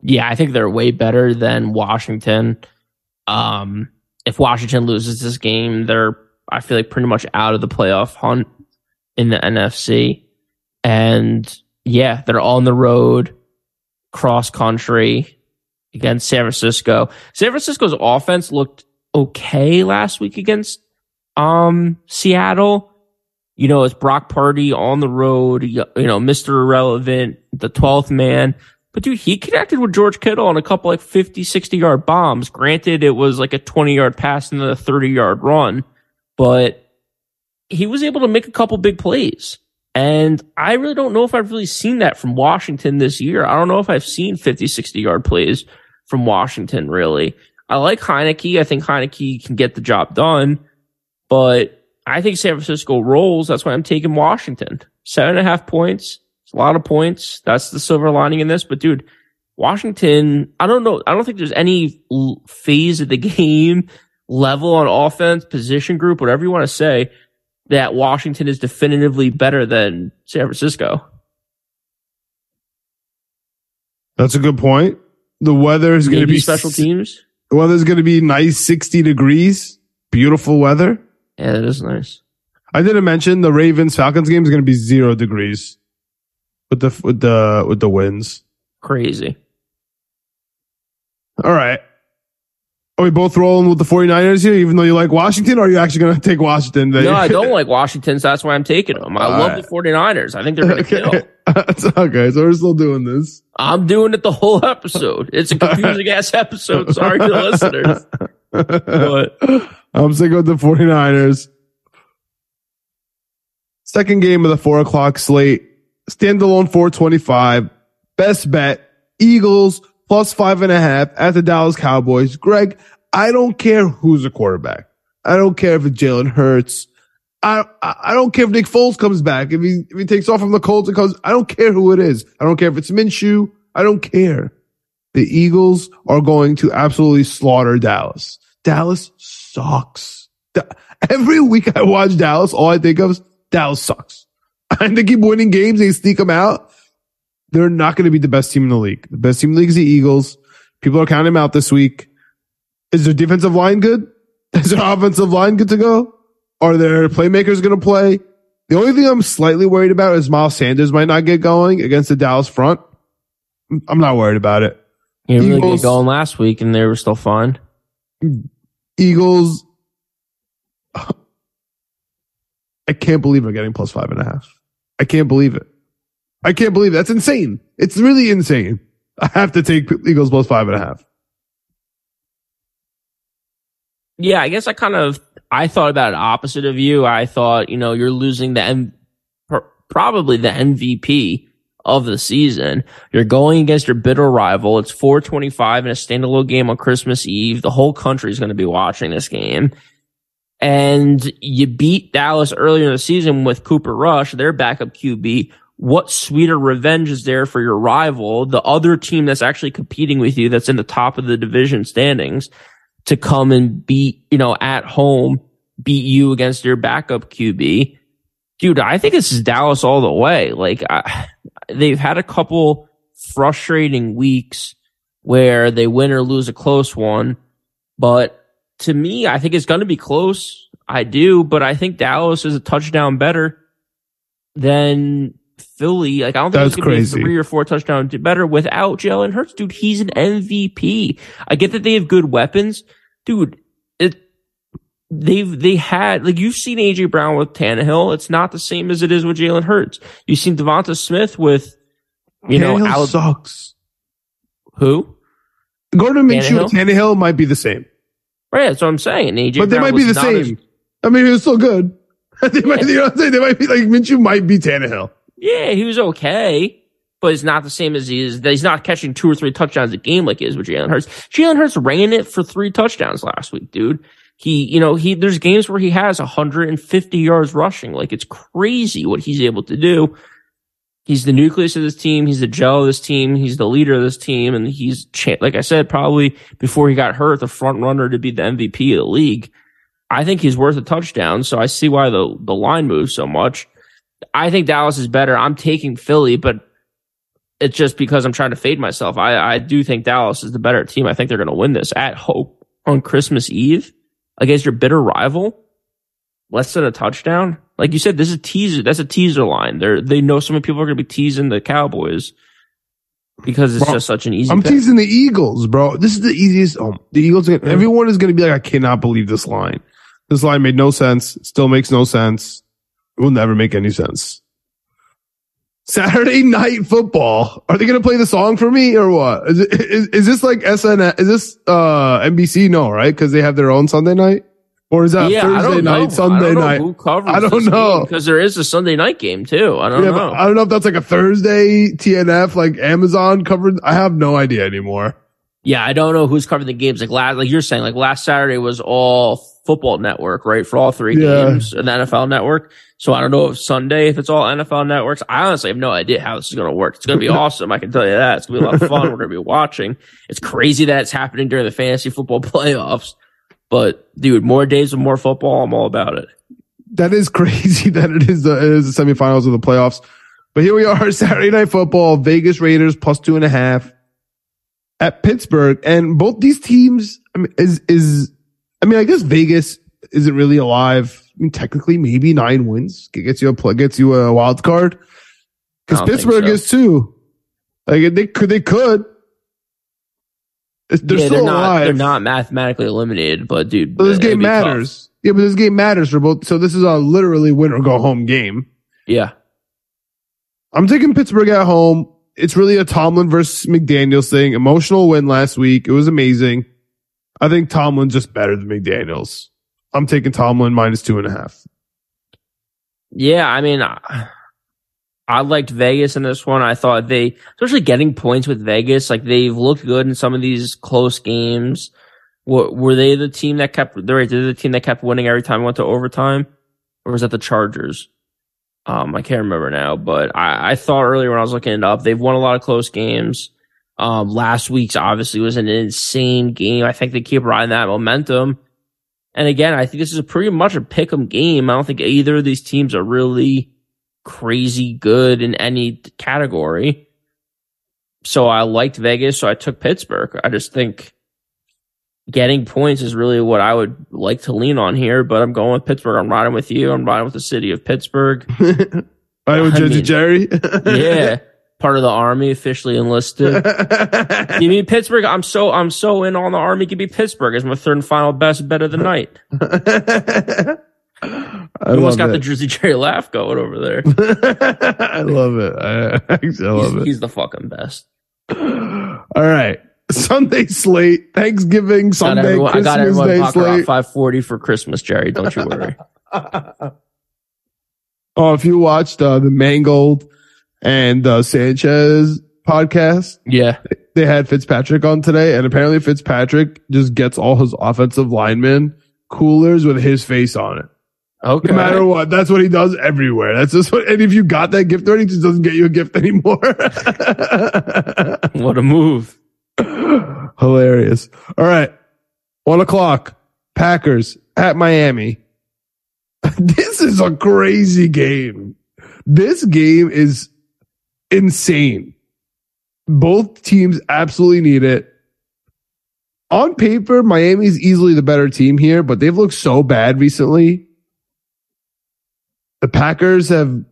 Yeah, I think they're way better than Washington. Um, if Washington loses this game, they're I feel like pretty much out of the playoff hunt in the NFC. And yeah, they're on the road, cross country against San Francisco. San Francisco's offense looked okay last week against um Seattle. You know, it's Brock Purdy on the road, you know, Mr. Irrelevant, the 12th man. But dude, he connected with George Kittle on a couple like 50, 60 yard bombs. Granted, it was like a 20 yard pass and then a 30 yard run, but he was able to make a couple big plays. And I really don't know if I've really seen that from Washington this year. I don't know if I've seen 50, 60 yard plays from Washington, really. I like Heinicke. I think Heinicke can get the job done, but I think San Francisco rolls. That's why I'm taking Washington. Seven and a half points. It's a lot of points. That's the silver lining in this. But dude, Washington, I don't know. I don't think there's any phase of the game level on offense, position group, whatever you want to say, that Washington is definitively better than San Francisco. That's a good point. The weather is going to be special teams. The weather is going to be nice, 60 degrees, beautiful weather. Yeah, that is nice. I didn't mention the Ravens Falcons game is going to be zero degrees with the with the with the winds. Crazy. All right. Are we both rolling with the 49ers here, even though you like Washington, or are you actually going to take Washington? No, I don't like Washington, so that's why I'm taking them. I All love right. the 49ers. I think they're going to kill. okay, so we're still doing this. I'm doing it the whole episode. It's a confusing ass episode. Sorry to the listeners. But I'm sticking with the 49ers. Second game of the four o'clock slate. Standalone 425. Best bet. Eagles plus five and a half at the Dallas Cowboys. Greg, I don't care who's a quarterback. I don't care if it's Jalen Hurts. I, I I don't care if Nick Foles comes back. If he if he takes off from the Colts and comes, I don't care who it is. I don't care if it's Minshew. I don't care. The Eagles are going to absolutely slaughter Dallas. Dallas sucks. Da- Every week I watch Dallas, all I think of is Dallas sucks. And they keep winning games. They sneak them out. They're not going to be the best team in the league. The best team in the league is the Eagles. People are counting them out this week. Is their defensive line good? Is their offensive line good to go? Are their playmakers going to play? The only thing I'm slightly worried about is Miles Sanders might not get going against the Dallas front. I'm not worried about it. You really Eagles- get going last week and they were still fine. Eagles. I can't believe I'm getting plus five and a half. I can't believe it. I can't believe it. That's insane. It's really insane. I have to take Eagles plus five and a half. Yeah, I guess I kind of I thought about it opposite of you. I thought, you know, you're losing the M- probably the MVP of the season. You're going against your bitter rival. It's 425 in a standalone game on Christmas Eve. The whole country is going to be watching this game. And you beat Dallas earlier in the season with Cooper Rush, their backup QB. What sweeter revenge is there for your rival, the other team that's actually competing with you, that's in the top of the division standings, to come and beat, you know, at home, beat you against your backup QB? Dude, I think this is Dallas all the way. Like, I, they've had a couple frustrating weeks where they win or lose a close one, but to me, I think it's going to be close. I do, but I think Dallas is a touchdown better than Philly. Like, I don't think That's it's going to be three or four touchdowns better without Jalen Hurts. Dude, he's an MVP. I get that they have good weapons. Dude, they've, they had, like, you've seen AJ Brown with Tannehill. It's not the same as it is with Jalen Hurts. You've seen Devonta Smith with, you know, Tannehill Al- sucks. who? Gardner Minshew and Tannehill might be the same, Right, that's what I'm saying. AJ but they Brown might be the not as- same. I mean, he was still good. they might, you know what I'm saying? They might be like Minshew might be Tannehill. Yeah, he was okay, but it's not the same as he is. He's not catching two or three touchdowns a game like he is with Jalen Hurts. Jalen Hurts ran it for three touchdowns last week, dude. He, you know, he, there's games where he has 150 yards rushing. Like it's crazy what he's able to do. He's the nucleus of this team. He's the gel of this team. He's the leader of this team. And he's, like I said, probably before he got hurt, the front runner to be the MVP of the league. I think he's worth a touchdown. So I see why the, the line moves so much. I think Dallas is better. I'm taking Philly, but it's just because I'm trying to fade myself. I, I do think Dallas is the better team. I think they're going to win this at home on Christmas Eve against your bitter rival. Less than a touchdown. Like you said, this is a teaser. That's a teaser line. They're, they know so many people are going to be teasing the Cowboys because it's Bro, just such an easy. I'm pick. teasing the Eagles, bro. This is the easiest. Oh, the Eagles. Everyone is going to be like, I cannot believe this line. This line made no sense. Still makes no sense. It will never make any sense. Saturday night football. Are they going to play the song for me or what? Is, it, is, is this like SN? Is this uh NBC? No, right? Because they have their own Sunday night. Or is that yeah, Thursday don't know. night, Sunday I don't know night? Who covers I don't know. because there is a Sunday night game too. I don't Yeah, know. I don't know if that's like a Thursday TNF, like Amazon covered. I have no idea anymore. Yeah, I don't know who's covering the games. Like last, like you're saying, like last Saturday was all Football Network, right, for all three Yeah. games, and the NFL Network. So I don't know if Sunday, if it's all NFL networks. I honestly have no idea how this is going to work. It's going to be awesome. I can tell you that. It's going to be a lot of fun. We're going to be watching. It's crazy that it's happening during the fantasy football playoffs. But dude, more days of more football. I'm all about it. That is crazy that it is the, it is the semifinals of the playoffs. But here we are, Saturday night football, Vegas Raiders plus two and a half at Pittsburgh. And both these teams, I mean, is, is, I mean, I guess Vegas isn't really alive. I mean, technically maybe nine wins gets you a, pl- gets you a wild card. Cause I don't think Pittsburgh so. is too. Like they could, they could. It's- They're yeah, still they're not. alive. They're not mathematically eliminated, but dude, But this game be tough. matters. Yeah, but this game matters for both. So this is a literally win or go home game. Yeah, I'm taking Pittsburgh at home. It's really a Tomlin versus McDaniels thing. Emotional win last week. It was amazing. I think Tomlin's just better than McDaniels. I'm taking Tomlin minus two and a half. yeah. I mean, I, liked Vegas in this one. I thought they, especially getting points with Vegas, like they've looked good in some of these close games. Were, were they the team that kept? They're. They're the team that kept winning every time it went to overtime, or was that the Chargers? Um, I can't remember now, but I, I thought earlier when I was looking it up, they've won a lot of close games. Um, last week's obviously was an insane game. I think they keep riding that momentum. And again, I think this is a pretty much a pick 'em game. I don't think either of these teams are really crazy good in any category. So I liked Vegas, so I took Pittsburgh. I just think getting points is really what I would like to lean on here, but I'm going with Pittsburgh. I'm riding with you. I'm riding with the city of Pittsburgh. Right with I Judge Jerry. yeah. Part of the army officially enlisted. Give me Pittsburgh. I'm so I'm so in on the army. Give me Pittsburgh as my third and final best bet of the night. I You almost got the it. Jersey Jerry laugh going over there. I love it. I, I love he's, it. he's the fucking best. All right. Sunday slate, Thanksgiving, Sunday, everyone, I Christmas got everyone Day slate. 540 for Christmas, Jerry. Don't you worry. Oh, if you watched uh, the Mangold and uh, Sanchez podcast, yeah. they had Fitzpatrick on today, and apparently Fitzpatrick just gets all his offensive linemen coolers with his face on it. Okay. No matter what, that's what he does everywhere. That's just what. And if you got that gift already, he just doesn't get you a gift anymore. What a move. Hilarious. All right, one o'clock. Packers at Miami. this is a crazy game. This game is insane. Both teams absolutely need it. On paper, Miami's easily the better team here, but they've looked so bad recently. The Packers have.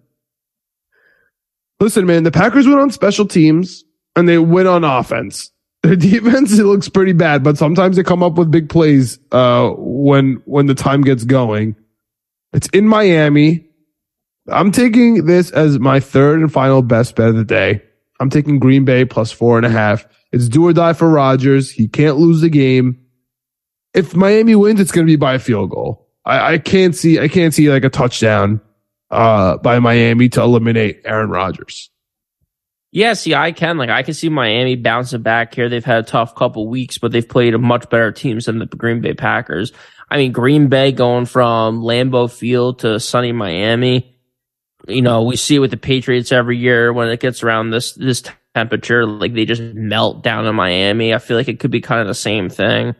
Listen, man, the Packers win on special teams and they win on offense. Their defense it looks pretty bad, but sometimes they come up with big plays uh, when when the time gets going. It's in Miami. I'm taking this as my third and final best bet of the day. I'm taking Green Bay plus four and a half. It's do or die for Rodgers. He can't lose the game. If Miami wins, it's going to be by a field goal. I, I can't see. I can't see like a touchdown uh, by Miami to eliminate Aaron Rodgers. Yeah, see, I can. Like, I can see Miami bouncing back here. They've had a tough couple weeks, but they've played a much better teams than the Green Bay Packers. I mean, Green Bay going from Lambeau Field to sunny Miami. You know, we see it with the Patriots every year when it gets around this, this temperature, like they just melt down in Miami. I feel like it could be kind of the same thing.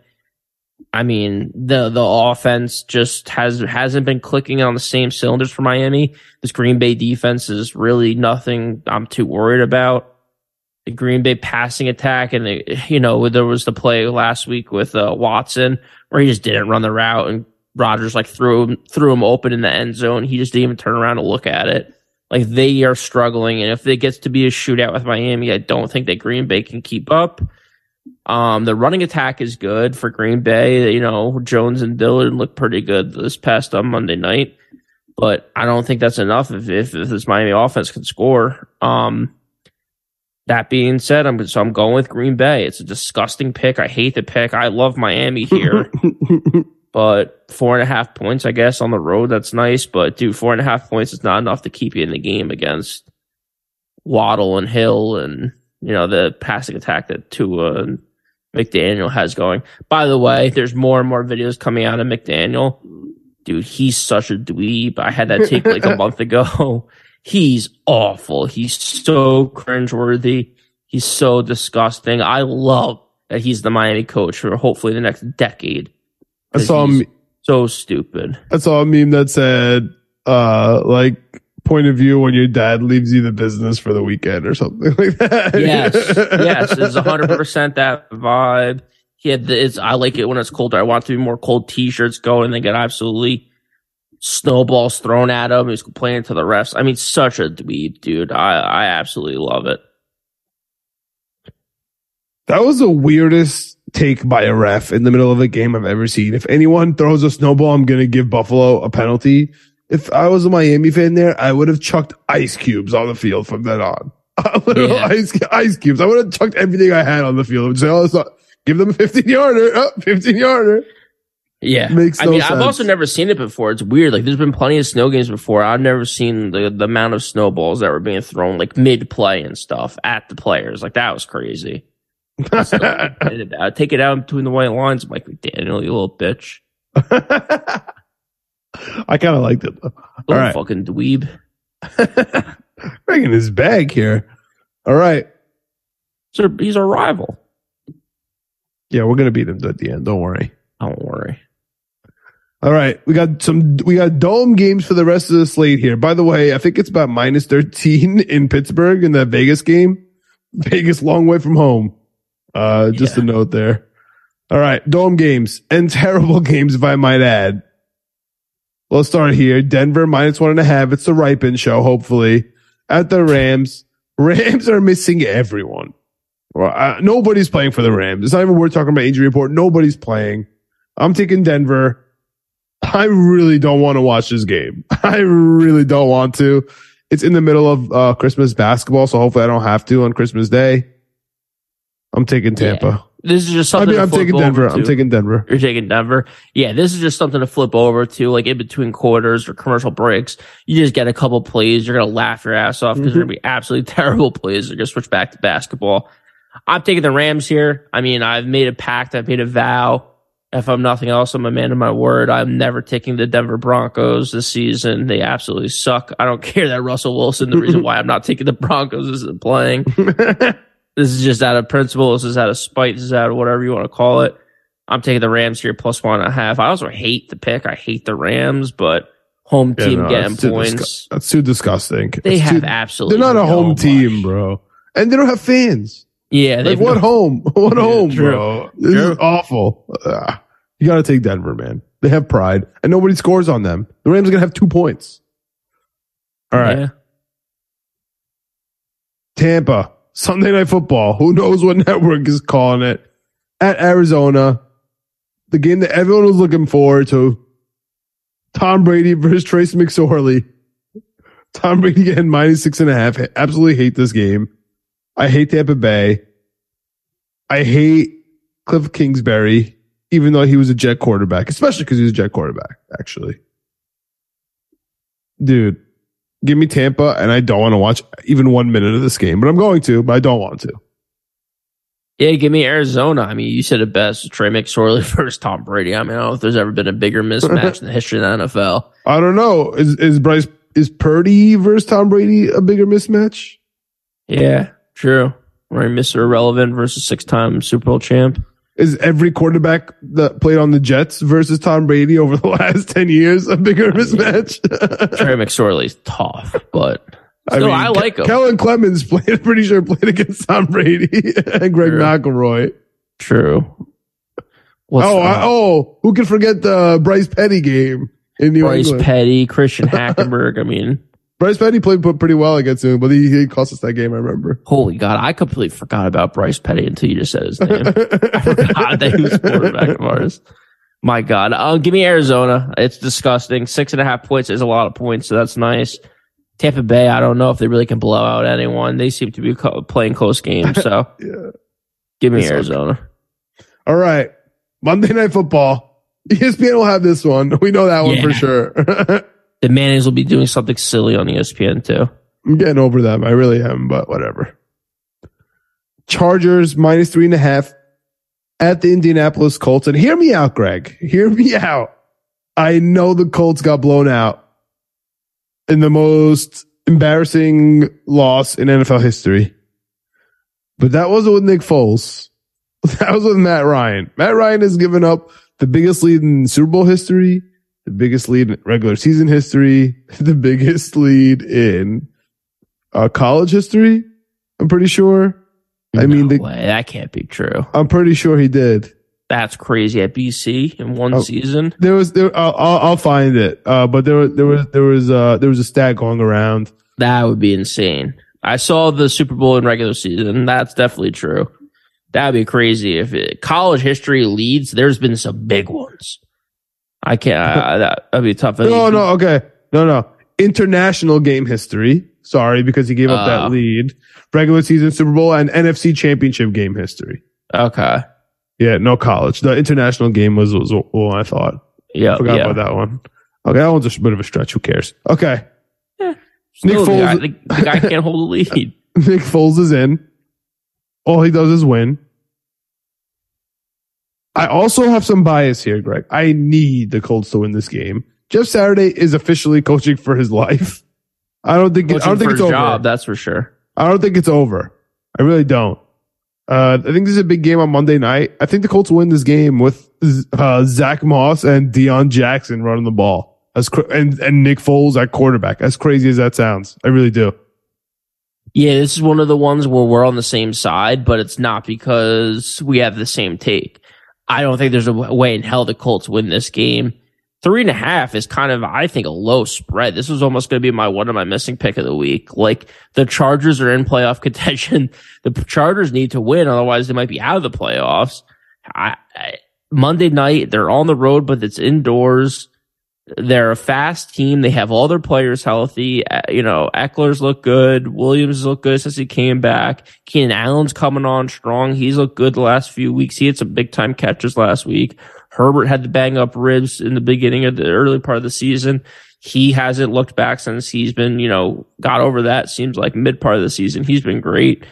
I mean, the, the offense just has, hasn't been clicking on the same cylinders for Miami. This Green Bay defense is really nothing I'm too worried about. The Green Bay passing attack and, the, you know, there was the play last week with uh, Watson where he just didn't run the route and Rodgers like threw him, threw him open in the end zone. He just didn't even turn around to look at it. Like they are struggling. And if it gets to be a shootout with Miami, I don't think that Green Bay can keep up. Um, the running attack is good for Green Bay. You know, Jones and Dillon look pretty good this past on Monday night. but I don't think that's enough if, if, if this Miami offense can score. Um, that being said, I'm so I'm going with Green Bay. It's a disgusting pick. I hate the pick. I love Miami here, but four and a half points, I guess, on the road. That's nice, but dude, four and a half points is not enough to keep you in the game against Waddle and Hill and you know the passing attack that Tua and McDaniel has going. By the way, there's more and more videos coming out of McDaniel. Dude, he's such a dweeb. I had that take like a month ago. He's awful. He's so cringeworthy. He's so disgusting. I love that he's the Miami coach for hopefully the next decade. I saw him. So stupid. I saw a meme that said, uh, like point of view when your dad leaves you the business for the weekend or something like that. Yes, yes, it's hundred percent that vibe. He had the, it's. I like it when it's colder. I want to be more cold T-shirts going. They get absolutely snowballs thrown at him. He's complaining to the refs. I mean, such a dweeb, dude. I I absolutely love it. That was the weirdest take by a ref in the middle of a game I've ever seen. If anyone throws a snowball, I'm going to give Buffalo a penalty. If I was a Miami fan there, I would have chucked ice cubes on the field from then on. Literal Yeah. ice, ice cubes. I would have chucked everything I had on the field and say, oh, not, give them a 15 yarder, oh, 15 yarder. Yeah, Makes I no mean, I've also never seen it before. It's weird. Like, there's been plenty of snow games before. I've never seen the the amount of snowballs that were being thrown like mid play and stuff at the players. Like that was crazy. I'd take it out between the white lines, Mike McDaniel, you little bitch. I kind of liked it though. All Little right. fucking dweeb. Bringing his bag here. All right. So he's our rival. Yeah, we're going to beat him at the end. Don't worry. Don't worry. All right, we got some we got dome games for the rest of the slate here. By the way, I think it's about minus 13 in Pittsburgh in that Vegas game. Vegas long way from home. Uh just a note there. All right, dome games and terrible games if I might add. Let's start here. Denver minus one and a half. It's the Rypien show, hopefully. At the Rams. Rams are missing everyone. Well, uh, nobody's playing for the Rams. It's not even worth talking about injury report. Nobody's playing. I'm taking Denver. I really don't want to watch this game. I really don't want to. It's in the middle of uh, Christmas basketball, so hopefully I don't have to on Christmas Day. I'm taking Tampa. This is just I something. mean, I'm flip taking over Denver. I'm taking Denver. You're taking Denver. Yeah, this is just something to flip over to, like in between quarters or commercial breaks. You just get a couple plays. You're gonna laugh your ass off because they're gonna mm-hmm. be absolutely terrible plays. They're gonna switch back to basketball. I'm taking the Rams here. I mean, I've made a pact. I've made a vow. If I'm nothing else, I'm a man of my word. I'm never taking the Denver Broncos this season. They absolutely suck. I don't care that Russell Wilson. The reason why I'm not taking the Broncos isn't playing. This is just out of principle. This is out of spite. This is out of whatever you want to call it. I'm taking the Rams here plus one and a half. I also hate the pick. I hate the Rams, but home Yeah, team no, getting that's too points. disgu- that's too disgusting. they That's have too- absolutely. They're not a no home much. team, bro, and they don't have fans. Yeah, Like what no- home? What home, true. bro? This True. is awful. Ugh. you got to take Denver, man. They have pride, and nobody scores on them. The Rams are gonna have two points. All right, Yeah. Tampa Sunday Night Football. Who knows what network is calling it? At Arizona, the game that everyone was looking forward to. Tom Brady versus Trace McSorley. Tom Brady getting minus six and a half. I absolutely hate this game. I hate Tampa Bay. I hate Kliff Kingsbury, even though he was a jet quarterback, especially because he was a jet quarterback, actually. Dude, give me Tampa, and I don't want to watch even one minute of this game, but I'm going to, but I don't want to. Yeah, give me Arizona. I mean, you said it best. Trey McSorley versus Tom Brady. I mean, I don't know if there's ever been a bigger mismatch in the history of the NFL. I don't know. Is is Bryce is Purdy versus Tom Brady a bigger mismatch? Yeah, true. Or Mr. Irrelevant versus six-time Super Bowl champ. Is every quarterback that played on the Jets versus Tom Brady over the last ten years a bigger mismatch? Trey McSorley's tough, but still, I, mean, like him. Kellen Clemens played, pretty sure played against Tom Brady and Greg True. McElroy. True. What's oh, I, oh, who can forget the Bryce Petty game in New Bryce England? Petty, Christian Hackenberg. I mean, Bryce Petty played pretty well against him, but he, he cost us that game. I remember. holy God, I completely forgot about Bryce Petty until you just said his name. I forgot that he was quarterback of ours. My God. Uh, give me Arizona. It's disgusting. Six and a half points is a lot of points, so that's nice. Tampa Bay, I don't know if they really can blow out anyone. They seem to be co- playing close games, so Yeah. give me It's Arizona. All right. Monday Night Football. ESPN will have this one. We know that one for sure. The Mannings will be doing something silly on ESPN too. I'm getting over them. I really am, but whatever. Chargers minus three and a half at the Indianapolis Colts. And hear me out, Greg. Hear me out. I know the Colts got blown out in the most embarrassing loss in NFL history. But that wasn't with Nick Foles. That was with Matt Ryan. Matt Ryan has given up the biggest lead in Super Bowl history, the biggest lead in regular season history, the biggest lead in uh, college history. I'm pretty sure. I mean, the, way. that can't be true. I'm pretty sure he did. That's crazy at BC in one Oh. season. There was there. I'll, I'll I'll find it. Uh, but there was there was there was uh there was a stat going around. That would be insane. I saw the Super Bowl in regular season. That's definitely true. That'd be crazy if it, college history leads. There's been some big ones. I can't. I, that, that'd be tough. No, no, okay, no, no. International game history. Sorry, because he gave up Uh. that lead. Regular season Super Bowl and NFC Championship game history. Okay. Yeah, no college. The international game was was what I thought. Yeah. Forgot yeah. about that one. Okay, that one's a bit of a stretch. Who cares? Okay. Yeah, Nick Still, the, guy, Foles- the, the guy can't hold the lead. Nick Foles is in. All he does is win. I also have some bias here, Greg. I need the Colts to win this game. Jeff Saturday is officially coaching for his life. I don't think it, I don't think it's over. job, that's for sure. I don't think it's over. I really don't. Uh, I think this is a big game on Monday night. I think the Colts win this game with uh, Zack Moss and Deon Jackson running the ball. As cr- and and Nick Foles at quarterback. As crazy as that sounds, I really do. Yeah, this is one of the ones where we're on the same side, but it's not because we have the same take. I don't think there's a way in hell the Colts win this game. Three and a half is kind of, I think, a low spread. This was almost going to be my one of my missing pick of the week. Like the Chargers are in playoff contention. The Chargers need to win, otherwise they might be out of the playoffs. I, I, Monday night, they're on the road, but it's indoors. They're a fast team. They have all their players healthy. Uh, You know, Ekeler's look good. Williams look good since he came back. Keenan Allen's coming on strong. He's looked good the last few weeks. He had some big time catches last week. Herbert had to bang up ribs in the beginning of the early part of the season. He hasn't looked back since he's been, you know, got over that. Seems like mid part of the season. He's been great.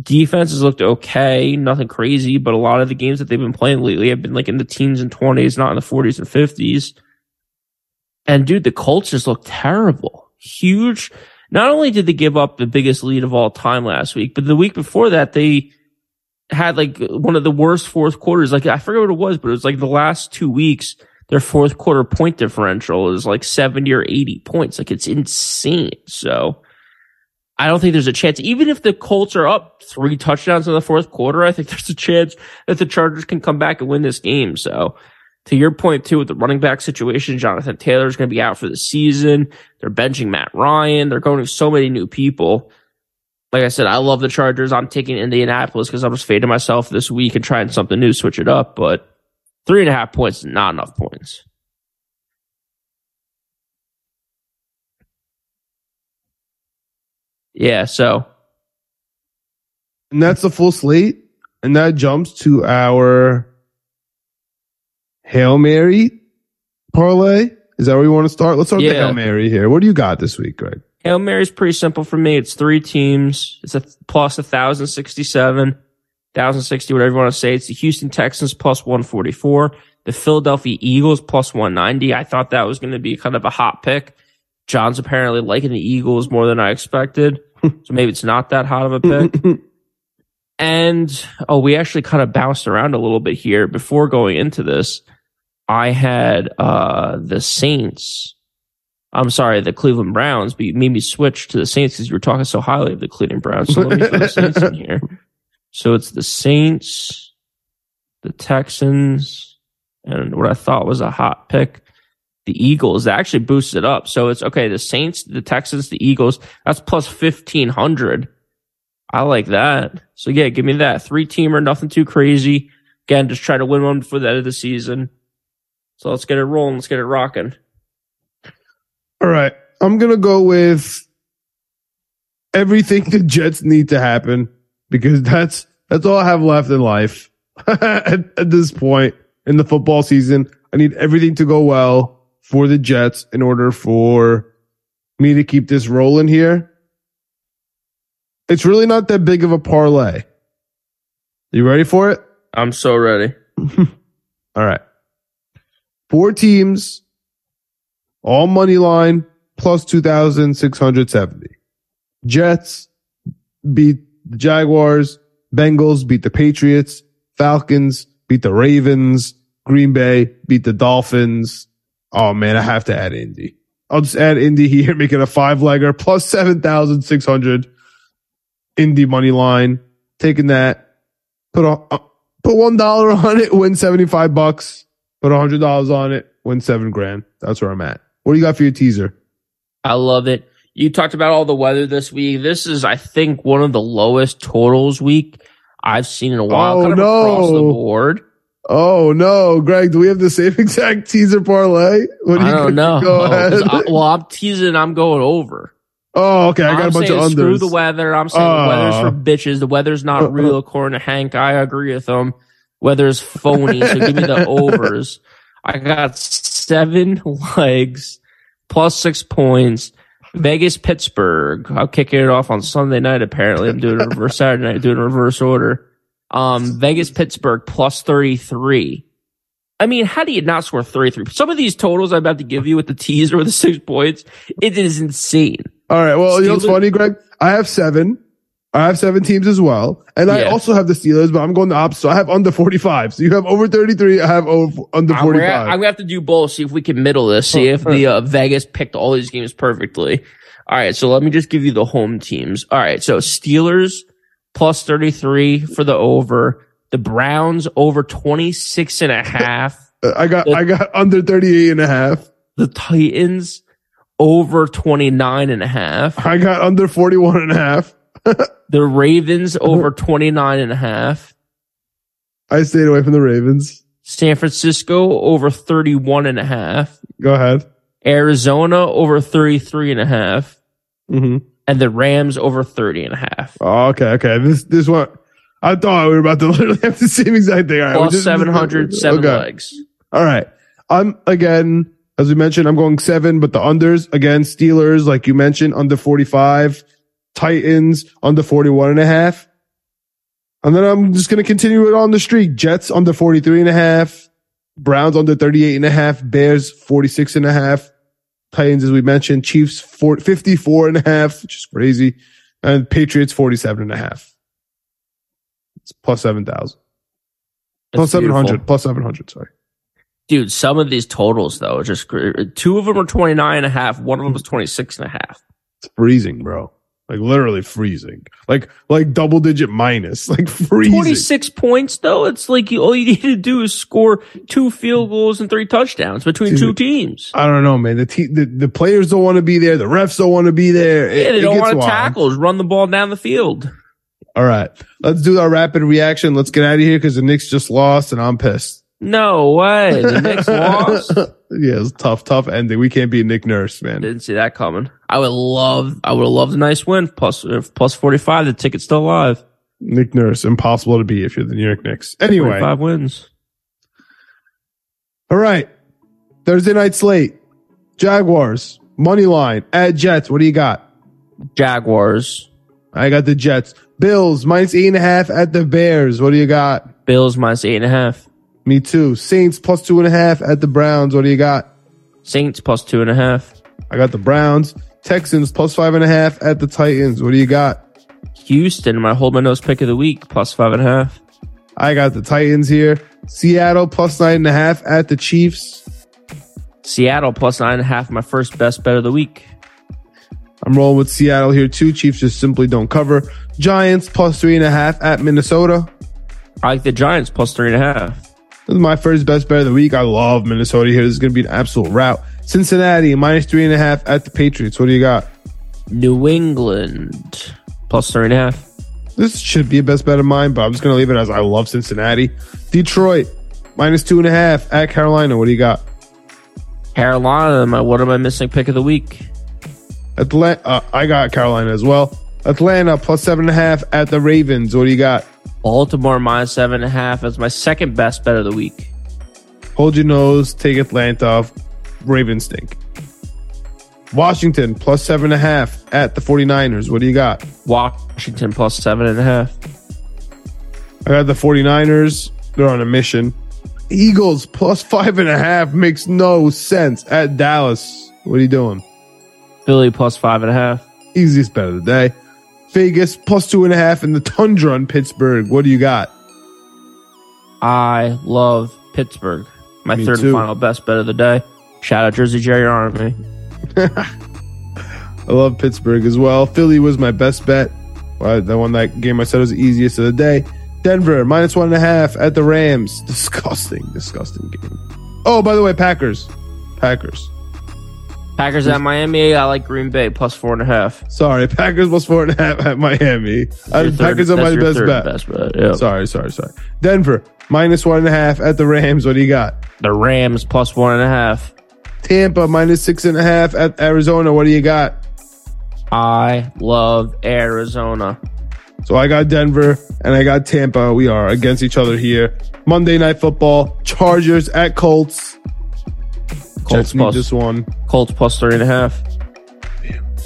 Defense has looked okay, nothing crazy, but a lot of the games that they've been playing lately have been like in the teens and 20s, not in the 40s and 50s. And dude, the Colts just look terrible. Huge. Not only did they give up the biggest lead of all time last week, but the week before that, they had like one of the worst fourth quarters. Like I forget what it was, but it was like the last two weeks, their fourth quarter point differential is like 70 or 80 points. Like it's insane. So I don't think there's a chance. Even if the Colts are up three touchdowns in the fourth quarter, I think there's a chance that the Chargers can come back and win this game. So to your point too, with the running back situation, Jonathan Taylor is going to be out for the season. They're benching Matt Ryan. They're going to so many new people. Like I said, I love the Chargers. I'm taking Indianapolis because I'm just fading myself this week and trying something new, switch it up. But three and a half points is not enough points. Yeah, so And that's the full slate. And that jumps to our Hail Mary parlay. Is that where you want to start? Let's start with the Hail Mary here. What do you got this week, Greg? Hail Mary's pretty simple for me. It's three teams. It's a plus a thousand sixty seven, thousand sixty, whatever you want to say. It's the Houston Texans plus one forty four, the Philadelphia Eagles plus one ninety. I thought that was going to be kind of a hot pick. John's apparently liking the Eagles more than I expected, so maybe it's not that hot of a pick. And oh, we actually kind of bounced around a little bit here before going into this. I had uh the Saints. I'm sorry, the Cleveland Browns, but you made me switch to the Saints because you were talking so highly of the Cleveland Browns. So let me throw the Saints in here. So it's the Saints, the Texans, and what I thought was a hot pick, the Eagles. That actually boosts it up. So it's okay. The Saints, the Texans, the Eagles. That's plus fifteen hundred. I like that. So yeah, give me that three teamer, nothing too crazy. Again, just try to win one before the end of the season. So let's get it rolling. Let's get it rocking. All right. I'm going to go with everything the Jets need to happen because that's, that's all I have left in life at, at this point in the football season. I need everything to go well for the Jets in order for me to keep this rolling here. It's really not that big of a parlay. You ready for it? I'm so ready. All right. Four teams, all money line plus 2,670. Jets beat the Jaguars. Bengals beat the Patriots. Falcons beat the Ravens. Green Bay beat the Dolphins. Oh man, I have to add Indy. I'll just add Indy here, make it a five legger plus 7,600 Indy money line. Taking that, put a, uh, put one dollar on it, win 75 bucks. Put a hundred dollars on it, win seven grand. That's where I'm at. What do you got for your teaser? I love it. You talked about all the weather this week. This is, I think, one of the lowest totals week I've seen in a while. Oh, kind of no. across the board. Oh no, Greg, do we have the same exact teaser parlay? What do I you don't know. Go ahead. I- well, I'm teasing. I'm going over. Oh, okay. I got I'm a bunch of unders. screw the weather. I'm saying the weather's Uh. for bitches. The weather's not real, according to Hank. I agree with him. Weather's phony. so give me the overs. I got seven legs plus six points. Vegas, Pittsburgh. I'm kicking it off on Sunday night. Apparently, I'm doing a reverse Saturday night, doing a reverse order. Um, Vegas, Pittsburgh plus 33. I mean, how do you not score 33? Some of these totals I'm about to give you with the teaser with the six points, it is insane. All right. Well, you know what's funny, Greg? I have seven. I have seven teams as well. And I also have the Steelers, but I'm going the opposite. So I have under 45. So you have over 33. I have over, under I'm gonna, 45. I'm gonna have to do both. See if we can middle this. See if the uh, Vegas picked all these games perfectly. All right, so let me just give you the home teams. All right, so Steelers plus 33 for the over. The Browns over 26 and a half. I got, I got under 38 and a half. The Titans over 29 and a half. I got under 41 and a half. The Ravens over 29 and a half. I stayed away from the Ravens. San Francisco over 31 and a half. Go ahead. Arizona over 33 and a half. hmm And the Rams over 30 and a half. Oh, okay. Okay. This, this one, I thought we were about to literally have the same exact thing. All right. Plus just- 700, seven Okay. legs. All right. I'm again, as we mentioned, I'm going seven, but the unders again, Steelers, like you mentioned, under 45, Titans under 41 and a half. And then I'm just going to continue it on the streak. Jets under 43 and a half, Browns under 38 and a half, Bears 46 and a half, Titans, as we mentioned, Chiefs 4, 54 and a half, which is crazy, and Patriots 47 and a half. It's plus 7,000. Plus That's beautiful. 700, plus 700, sorry. Dude, some of these totals though, are just two of them are 29 and a half. One of them was 26 and a half. It's freezing, bro. Like literally freezing. Like like double digit minus. Like freezing. 26 points though. It's like you, all you need to do is score two field goals and three touchdowns between two teams. I don't know, man. The, te- the the players don't want to be there. The refs don't want to be there. It- Yeah, they don't want to tackle. Just run the ball down the field. All right, let's do our rapid reaction. Let's get out of here because the Knicks just lost and I'm pissed. No way. The Knicks lost. yeah, it's tough, tough ending. We can't be Nick Nurse, man. Didn't see that coming. I would love, I would love a nice win. Uh, plus 45. The ticket's still alive. Nick Nurse, impossible to be if you're the New York Knicks. Anyway, five wins. all right. Thursday night slate. Jaguars money line at Jets. What do you got? Jaguars. I got the Jets. Bills minus eight and a half at the Bears. What do you got? Bills minus eight and a half. Me too. Saints plus two and a half at the Browns. What do you got? Saints plus two and a half. I got the Browns. Texans plus five and a half at the Titans. What do you got? Houston, my hold my nose pick of the week, plus five and a half. I got the Titans here. Seattle plus nine and a half at the Chiefs. Seattle plus nine and a half, my first best bet of the week. I'm rolling with Seattle here too. Chiefs just simply don't cover. Giants plus three and a half at Minnesota. I like the Giants plus three and a half. This is my first best bet of the week. I love Minnesota here. This is going to be an absolute rout. Cincinnati minus three and a half at the Patriots. What do you got? New England plus three and a half. This should be a best bet of mine, but I'm just going to leave it as I love Cincinnati. Detroit minus two and a half at Carolina. What do you got? Carolina, my what am I missing pick of the week? Atlanta. Uh, I got Carolina as well. Atlanta plus seven and a half at the Ravens. What do you got? Baltimore minus seven and a half as my second best bet of the week. Hold your nose. Take Atlanta. Off. Ravens stink. Washington plus seven and a half at the 49ers. What do you got? Washington plus seven and a half. I got the 49ers. They're on a mission. Eagles plus five and a half makes no sense at Dallas. What are you doing? Philly plus five and a half. Easiest bet of the day. Vegas plus two and a half in the Tundra in Pittsburgh. What do you got? I love Pittsburgh. My Me third too. and final best bet of the day. Shout out Jersey Jerry Army. I love Pittsburgh as well. Philly was my best bet. Well, the one that game I said was the easiest of the day. Denver minus one and a half at the Rams. Disgusting, disgusting game. Oh, by the way, Packers. Packers. Packers at Miami. I like Green Bay plus four and a half. Sorry, Packers plus four and a half at Miami. Uh, third- Packers are my best bet. Best bet. Yeah. Sorry, sorry, sorry. Denver minus one and a half at the Rams. What do you got? The Rams plus one and a half. Tampa minus six and a half at Arizona. What do you got? I love Arizona. So I got Denver and I got Tampa. We are against each other here. Monday night football. Chargers at Colts. Colts plus this one. Colts plus three and a half.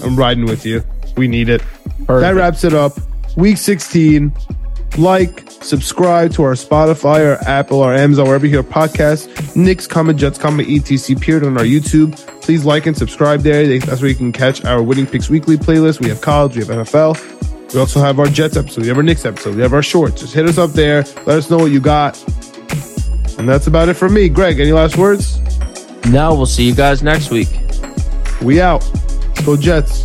I'm riding with you. We need it. That wraps it up. Week 16. Like, subscribe to our Spotify or Apple or Amazon, wherever you hear podcasts. Knicks comment, Jets comment, etc. appeared on our YouTube. Please like and subscribe there. That's where you can catch our Winning Picks Weekly playlist. We have college, we have NFL. We also have our Jets episode, we have our Knicks episode, we have our shorts. Just hit us up there. Let us know what you got. And that's about it for me. Greg, any last words? Now we'll see you guys next week. We out. Go Jets.